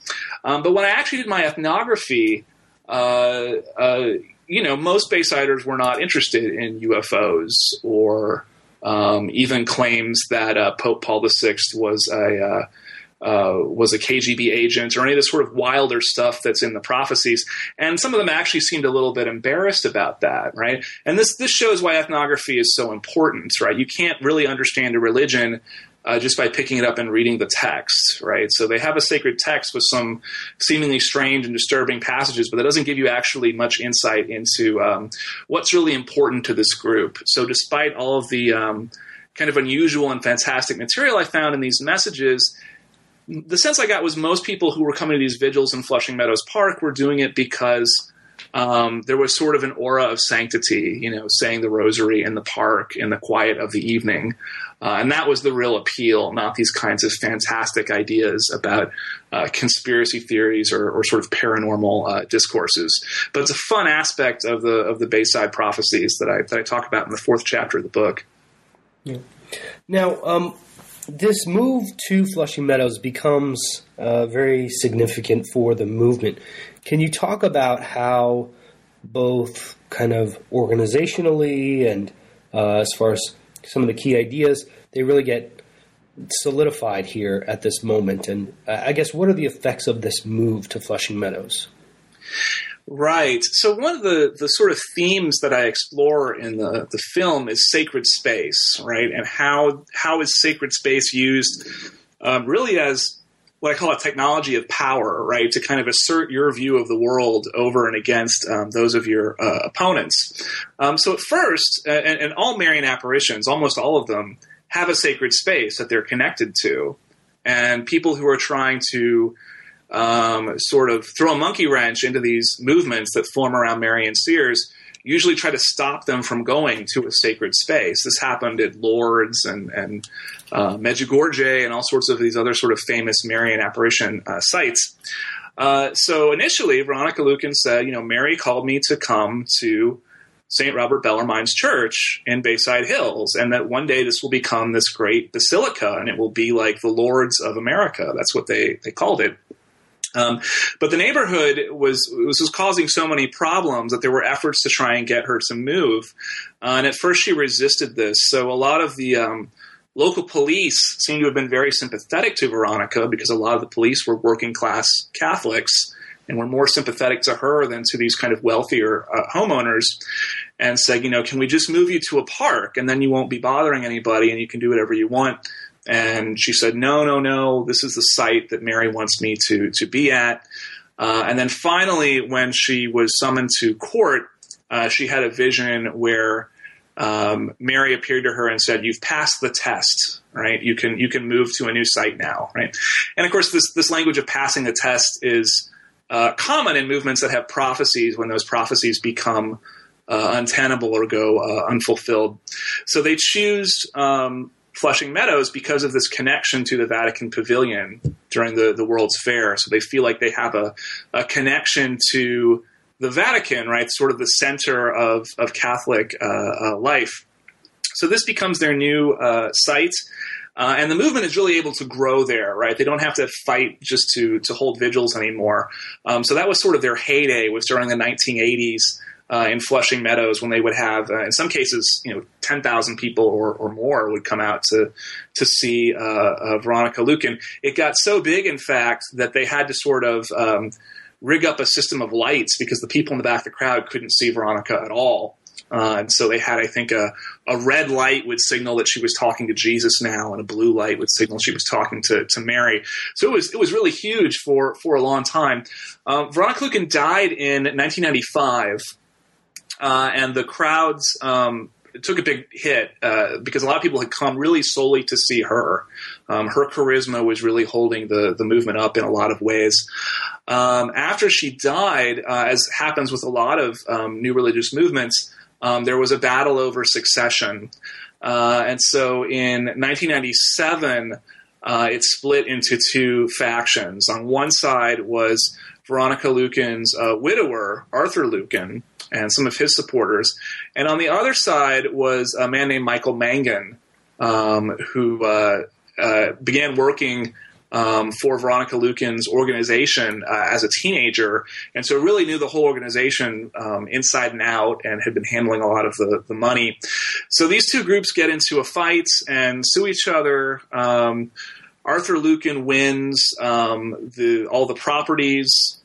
Um, but when I actually did my ethnography. Uh, uh, you know, most Baysiders were not interested in UFOs or um, even claims that uh, Pope Paul VI was a uh, uh, was a KGB agent or any of the sort of wilder stuff that's in the prophecies. And some of them actually seemed a little bit embarrassed about that, right? And this this shows why ethnography is so important, right? You can't really understand a religion uh, just by picking it up and reading the text, right? So they have a sacred text with some seemingly strange and disturbing passages, but that doesn't give you actually much insight into um, what's really important to this group. So despite all of the um, kind of unusual and fantastic material I found in these messages, the sense I got was most people who were coming to these vigils in Flushing Meadows Park were doing it because um, there was sort of an aura of sanctity, you know, saying the rosary in the park in the quiet of the evening. Uh, and that was the real appeal, not these kinds of fantastic ideas about uh, conspiracy theories or, or, sort of paranormal uh, discourses. But it's a fun aspect of the of the Bayside prophecies that I that I talk about in the fourth chapter of the book. Yeah. Now, um, this move to Flushing Meadows becomes uh, very significant for the movement. Can you talk about how both kind of organizationally and uh, as far as some of the key ideas, they really get solidified here at this moment? And uh, I guess what are the effects of this move to Flushing Meadows? Right. So one of the, the sort of themes that I explore in the, the film is sacred space, right? And how how is sacred space used um, really as what I call a technology of power, right? To kind of assert your view of the world over and against um, those of your uh, opponents. Um, so at first, uh, and, and, all Marian apparitions, almost all of them, have a sacred space that they're connected to, and people who are trying to um, sort of throw a monkey wrench into these movements that form around Marian seers usually try to stop them from going to a sacred space. This happened at Lourdes and, and uh, Medjugorje and all sorts of these other sort of famous Marian apparition uh, sites. Uh, so initially, Veronica Lueken said, you know, Mary called me to come to St. Robert Bellarmine's Church in Bayside Hills, and that one day this will become this great basilica, and it will be like the Lourdes of America. That's what they, they called it. Um, but the neighborhood was, was, was causing so many problems that there were efforts to try and get her to move. Uh, and at first, she resisted this. So a lot of the um, local police seem to have been very sympathetic to Veronica because a lot of the police were working class Catholics and were more sympathetic to her than to these kind of wealthier uh, homeowners. And said, you know, can we just move you to a park and then you won't be bothering anybody and you can do whatever you want and she said, "No, no, no. This is the site that Mary wants me to to be at." Uh, and then finally, when she was summoned to court, uh, she had a vision where um, Mary appeared to her and said, "You've passed the test, right? You can you can move to a new site now, right?" And of course, this this language of passing the test is uh, common in movements that have prophecies when those prophecies become uh, untenable or go uh, unfulfilled. So they choose um, Flushing Meadows because of this connection to the Vatican Pavilion during the, the World's Fair. So they feel like they have a, a connection to the Vatican, right? Sort of the center of, of Catholic uh, uh, life. So this becomes their new uh, site. Uh, and the movement is really able to grow there, right? They don't have to fight just to to hold vigils anymore. Um, so that was sort of their heyday was during the 1980s uh, in Flushing Meadows when they would have, uh, in some cases, you know, ten thousand people or, or more would come out to to see uh, uh, Veronica Lueken. It got so big, in fact, that they had to sort of um, rig up a system of lights because the people in the back of the crowd couldn't see Veronica at all. Uh, and so they had, I think, a, a red light would signal that she was talking to Jesus now, and a blue light would signal she was talking to, to Mary. So it was it was really huge for for a long time. Uh, Veronica Lueken died in 1995 uh, and the crowds um, took a big hit uh, because a lot of people had come really solely to see her. Um, her charisma was really holding the the movement up in a lot of ways. Um, after she died, uh, as happens with a lot of um, new religious movements, um, there was a battle over succession, uh, and so in 1997. Uh, it split into two factions. On one side was Veronica Lueken's uh, widower, Arthur Lueken, and some of his supporters. And on the other side was a man named Michael Mangan, um, who uh, uh, began working um, for Veronica Lueken's organization uh, as a teenager, and so really knew the whole organization um, inside and out, and had been handling a lot of the, the money. So these two groups get into a fight and sue each other. Um, Arthur Lueken wins um, the, all the properties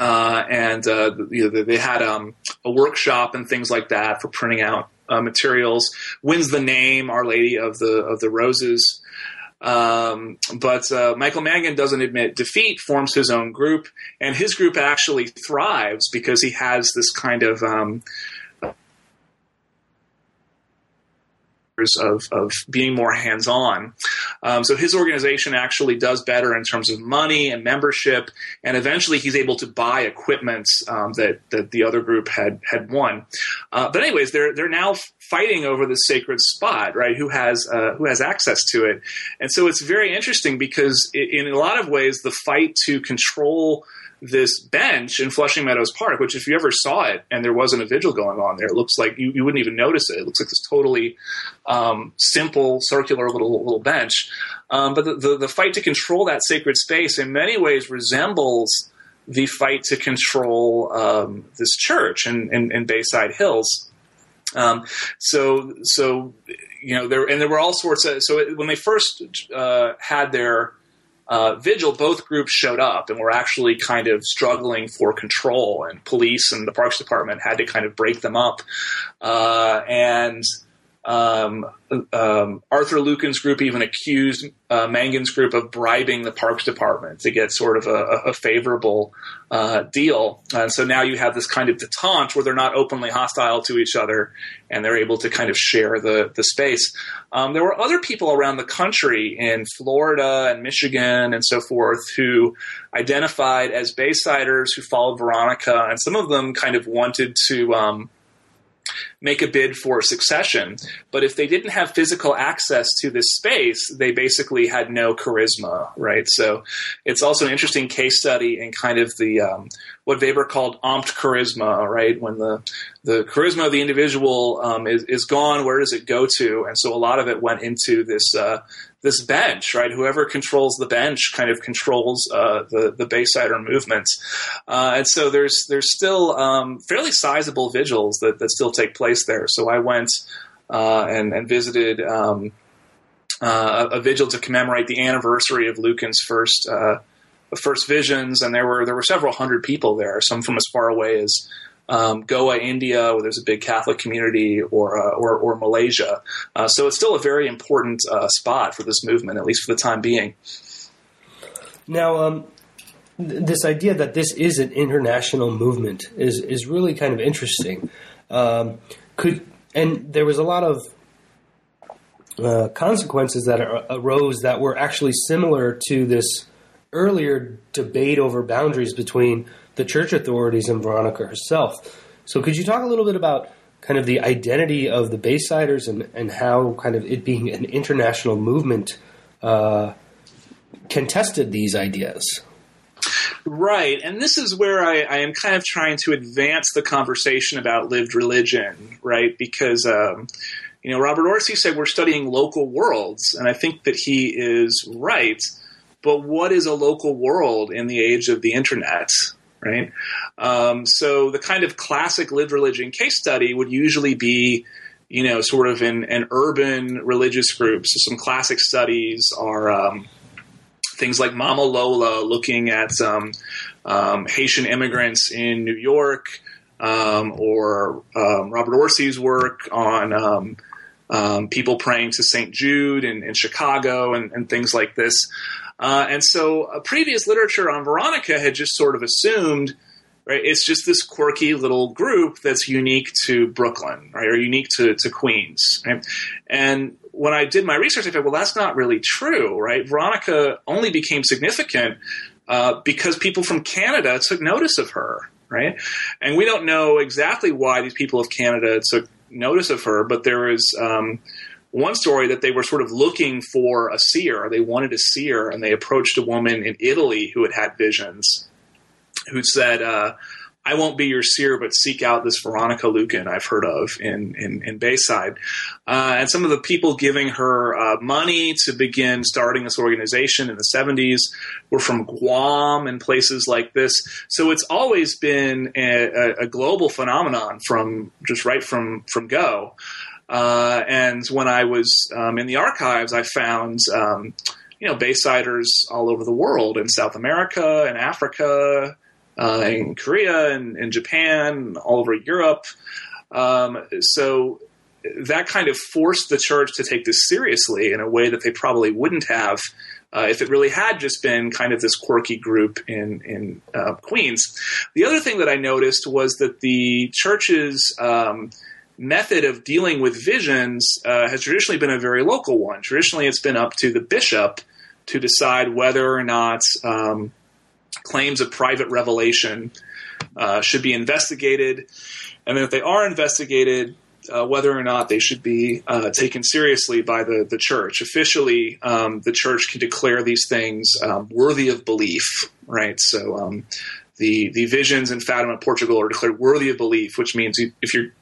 uh, and uh, you know, they had um, a workshop and things like that for printing out uh, materials. Wins the name Our Lady of the of the Roses. Um, but uh, Michael Mangan doesn't admit defeat, forms his own group, and his group actually thrives because he has this kind of um, of, of being more hands on. Um, so his organization actually does better in terms of money and membership, and eventually he's able to buy equipment um, that that the other group had had won. Uh, but anyways, they're they're now fighting over the sacred spot, right? Who has uh, who has access to it? And so it's very interesting because in a lot of ways, the fight to control this bench in Flushing Meadows Park, which if you ever saw it and there wasn't a vigil going on there, it looks like you, you wouldn't even notice it. It looks like this totally um, simple, circular little little bench. Um, but the, the, the fight to control that sacred space in many ways resembles the fight to control um, this church in, in, in Bayside Hills. Um, so so you know there and there were all sorts of so it, when they first uh, had their uh, vigil, both groups showed up and were actually kind of struggling for control, and police and the Parks Department had to kind of break them up. Uh, and um, um, Arthur Lueken's group even accused uh, Mangan's group of bribing the Parks Department to get sort of a, a favorable uh, deal. And so now you have this kind of detente where they're not openly hostile to each other and they're able to kind of share the, the space. Um, there were other people around the country in Florida and Michigan and so forth who identified as Baysiders who followed Veronica, and some of them kind of wanted to. Make a bid for succession. But if they didn't have physical access to this space, they basically had no charisma, right? So it's also an interesting case study in kind of the um, what Weber called ompt charisma, right? When the the charisma of the individual um, is, is gone, where does it go to? And so a lot of it went into this uh, this bench, right? Whoever controls the bench kind of controls uh, the the Baysider movement, uh, and so there's there's still um, fairly sizable vigils that, that still take place there. So I went uh, and and visited. Um, uh, a vigil to commemorate the anniversary of Lueken's first uh, first visions, and there were there were several hundred people there, some from as far away as um, Goa, India, where there's a big Catholic community, or uh, or, or, Malaysia. Uh, so it's still a very important uh, spot for this movement, at least for the time being. Now, um, th- this idea that this is an international movement is is really kind of interesting. Um, could and there was a lot of uh, consequences that arose that were actually similar to this earlier debate over boundaries between the church authorities and Veronica herself. So, could you talk a little bit about kind of the identity of the Baysiders and, and how kind of it being an international movement uh, contested these ideas? Right, and this is where I, I, am kind of trying to advance the conversation about lived religion, right? Because um, you know, Robert Orsi said we're studying local worlds, and I think that he is right. But what is a local world in the age of the internet? Right? Um, so the kind of classic lived religion case study would usually be, you know, sort of in an urban religious group. So some classic studies are um, things like Mama Lola looking at um Haitian immigrants in New York, um, or um, Robert Orsi's work on. Um, people praying to St. Jude in, in Chicago and, and, things like this. Uh, and so uh, previous literature on Veronica had just sort of assumed, right, it's just this quirky little group that's unique to Brooklyn, right, or unique to, to Queens. Right? And when I did my research, I thought, well, that's not really true, right? Veronica only became significant uh, because people from Canada took notice of her, right? And we don't know exactly why these people of Canada took notice of her, but there was um, one story that they were sort of looking for a seer. They wanted a seer, and they approached a woman in Italy who had had visions, who said, uh, "I won't be your seer, but seek out this Veronica Lueken I've heard of in in, in Bayside." Uh, and some of the people giving her uh, money to begin starting this organization in the '70s were from Guam and places like this. So it's always been a, a global phenomenon from just right from from go. Uh, and when I was um, in the archives, I found um, you know Baysiders all over the world in South America and Africa, uh, in Korea and in Japan, all over Europe. Um, so that kind of forced the church to take this seriously in a way that they probably wouldn't have uh, if it really had just been kind of this quirky group in in uh, Queens. The other thing that I noticed was that the churches um, method of dealing with visions uh, has traditionally been a very local one. Traditionally, it's been up to the bishop to decide whether or not um, claims of private revelation uh, should be investigated, and then if they are investigated, uh, whether or not they should be uh, taken seriously by the, the church. Officially, um, the church can declare these things um, worthy of belief, right? So um, the the visions in Fatima, Portugal, are declared worthy of belief, which means if you're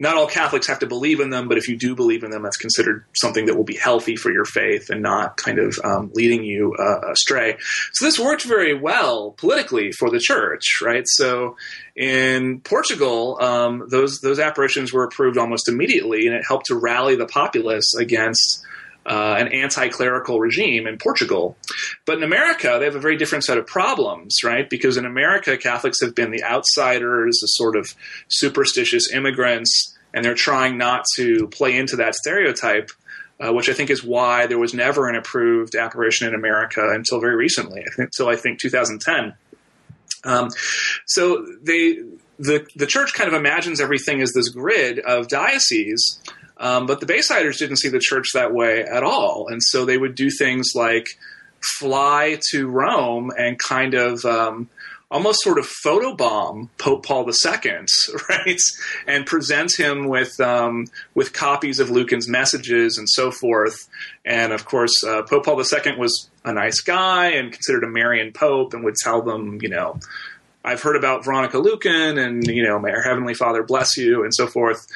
not all Catholics have to believe in them, but if you do believe in them, that's considered something that will be healthy for your faith and not kind of um, leading you uh, astray. So this worked very well politically for the church, right? So in Portugal, um, those those apparitions were approved almost immediately, and it helped to rally the populace against. Uh, an anti-clerical regime in Portugal, but in America they have a very different set of problems, right? Because in America Catholics have been the outsiders, the sort of superstitious immigrants, and they're trying not to play into that stereotype. Uh, which I think is why there was never an approved apparition in America until very recently, until I think 2010. Um, so they the the church kind of imagines everything as this grid of dioceses, um, but the Baysiders didn't see the church that way at all, and so they would do things like fly to Rome and kind of um, almost sort of photobomb Pope Paul II, right, and present him with um, with copies of Lueken's messages and so forth. And of course, uh, Pope Paul II was a nice guy and considered a Marian Pope, and would tell them, you know. I've heard about Veronica Lueken and, you know, may our Heavenly Father bless you and so forth.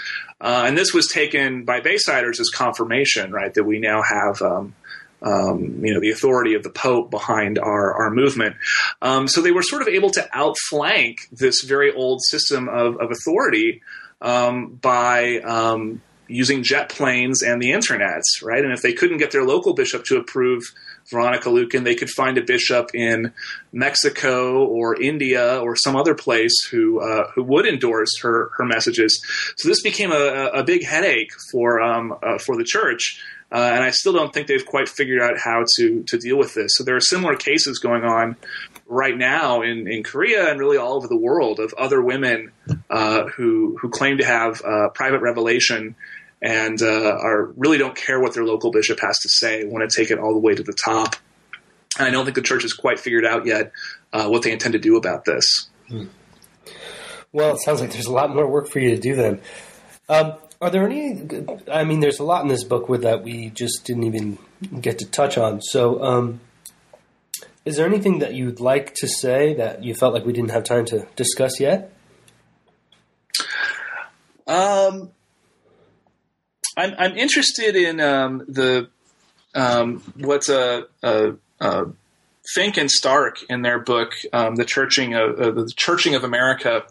Uh, and this was taken by Baysiders as confirmation, right, that we now have um, um, you know, the authority of the Pope behind our, our movement. Um, so they were sort of able to outflank this very old system of, of authority um, by um, using jet planes and the internets, right? And if they couldn't get their local bishop to approve Veronica Lueken, they could find a bishop in Mexico or India or some other place who uh, who would endorse her her messages. So this became a, a big headache for um, uh, for the church. Uh, and I still don't think they've quite figured out how to to deal with this. So there are similar cases going on right now in, in Korea and really all over the world of other women uh, who who claim to have uh, private revelation and uh, are really don't care what their local bishop has to say. Want to take it all the way to the top. And I don't think the church has quite figured out yet uh, what they intend to do about this. Hmm. Well, it sounds like there's a lot more work for you to do then. Um, are there any? I mean, there's a lot in this book with that we just didn't even get to touch on. So, um, is there anything that you'd like to say that you felt like we didn't have time to discuss yet? Um, I'm I'm interested in um, the um, what's a, a, a, Finke and Stark in their book, um, the churching of uh, the churching of America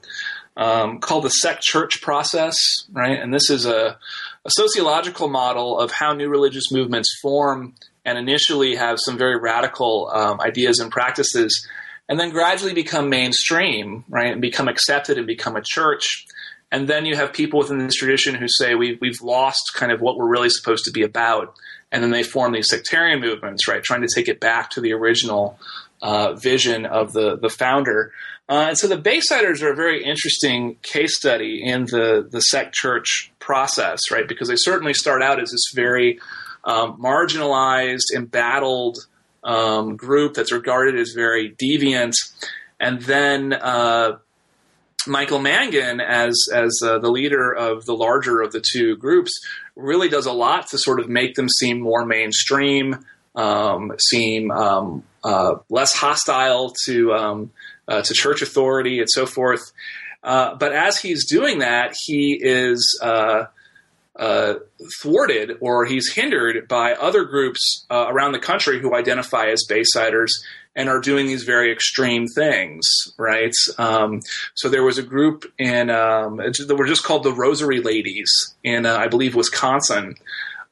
um, called the sect church process, right? And this is a, a sociological model of how new religious movements form and initially have some very radical um, ideas and practices, and then gradually become mainstream, right, and become accepted and become a church. And then you have people within this tradition who say we've we've lost kind of what we're really supposed to be about, and then they form these sectarian movements, right, trying to take it back to the original uh, vision of the the founder. Uh, and so the Baysiders are a very interesting case study in the, the sect church process, right? Because they certainly start out as this very um, marginalized, embattled um, group that's regarded as very deviant. And then uh, Michael Mangan, as as uh, the leader of the larger of the two groups, really does a lot to sort of make them seem more mainstream, um, seem um, uh, less hostile to um, uh, to church authority and so forth. Uh, but as he's doing that, he is uh, uh thwarted or he's hindered by other groups around the country who identify as Baysiders and are doing these very extreme things, right? Um, so there was a group in um, that were just called the Rosary Ladies in, uh, I believe, Wisconsin.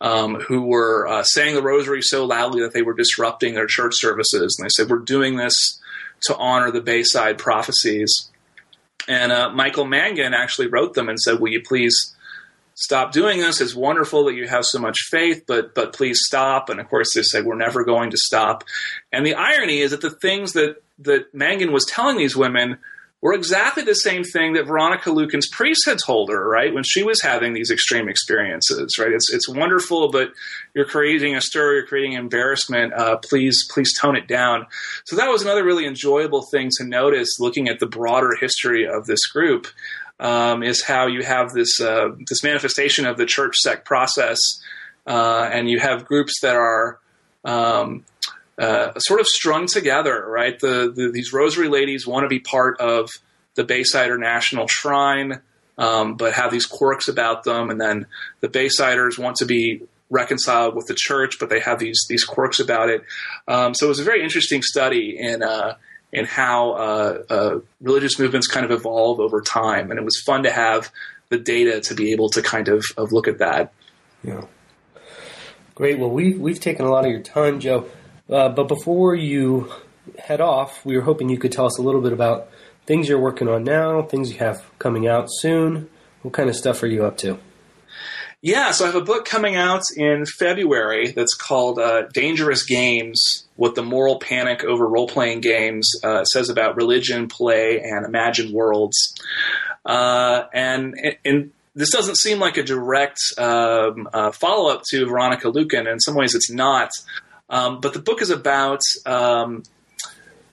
Um, who were uh, saying the rosary so loudly that they were disrupting their church services. And they said, We're doing this to honor the Bayside prophecies. And uh, Michael Mangan actually wrote them and said, Will you please stop doing this. It's wonderful that you have so much faith, but but please stop. And of course, they say we're never going to stop. And the irony is that the things that that Mangan was telling these women were exactly the same thing that Veronica Lueken's priest had told her, right, when she was having these extreme experiences, right? It's it's wonderful, but you're creating a stir, you're creating embarrassment. Uh, please, please tone it down. So that was another really enjoyable thing to notice, looking at the broader history of this group, um, is how you have this uh, this manifestation of the church sect process, uh, and you have groups that are. Um, uh, sort of strung together, right? The, the, these Rosary ladies want to be part of the Baysider National Shrine, um, but have these quirks about them, and then the Baysiders want to be reconciled with the church, but they have these these quirks about it. Um, so it was a very interesting study in uh, in how uh, uh, religious movements kind of evolve over time, and it was fun to have the data to be able to kind of, of look at that. Yeah. Great. Well, we've, we've taken a lot of your time, Joe. Uh, but before you head off, we were hoping you could tell us a little bit about things you're working on now, things you have coming out soon. What kind of stuff are you up to? Yeah, so I have a book coming out in February that's called uh, Dangerous Games What the Moral Panic Over Role Playing Games uh, Says About Religion, Play, and Imagined Worlds. Uh, and, this doesn't seem like a direct um, uh, follow up to Veronica Lueken. In some ways, it's not. Um, but the book is about um,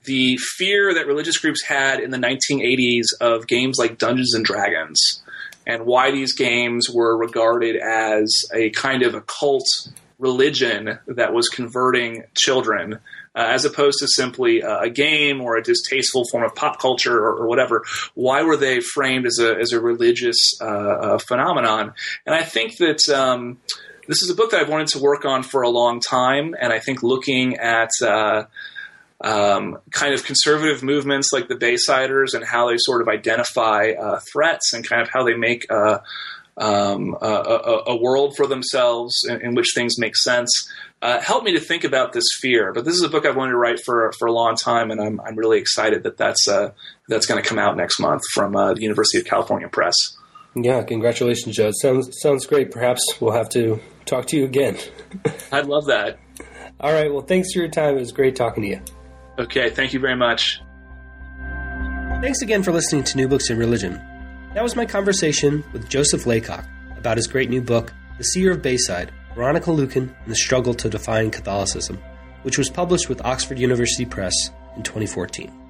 the fear that religious groups had in the 1980s of games like Dungeons and Dragons and why these games were regarded as a kind of occult religion that was converting children. Uh, as opposed to simply uh, a game or a distasteful form of pop culture or, or whatever. Why were they framed as a as a religious uh, uh phenomenon? And I think that um, this is a book that I've wanted to work on for a long time, and I think looking at uh, um, kind of conservative movements like the Baysiders and how they sort of identify uh, threats and kind of how they make uh, um, a, a, a, world for themselves in, in, which things make sense. Uh, helped me to think about this fear, but this is a book I've wanted to write for for a long time, and I'm I'm really excited that that's uh, that's going to come out next month from uh, the University of California Press. Yeah, congratulations, Joe. sounds sounds great. Perhaps we'll have to talk to you again. I'd love that. All right. Well, thanks for your time. It was great talking to you. Okay. Thank you very much. Thanks again for listening to New Books in Religion. That was my conversation with Joseph Laycock about his great new book, The Seer of Bayside Veronica Lueken and the Struggle to Define Catholicism, which was published with Oxford University Press in 2014.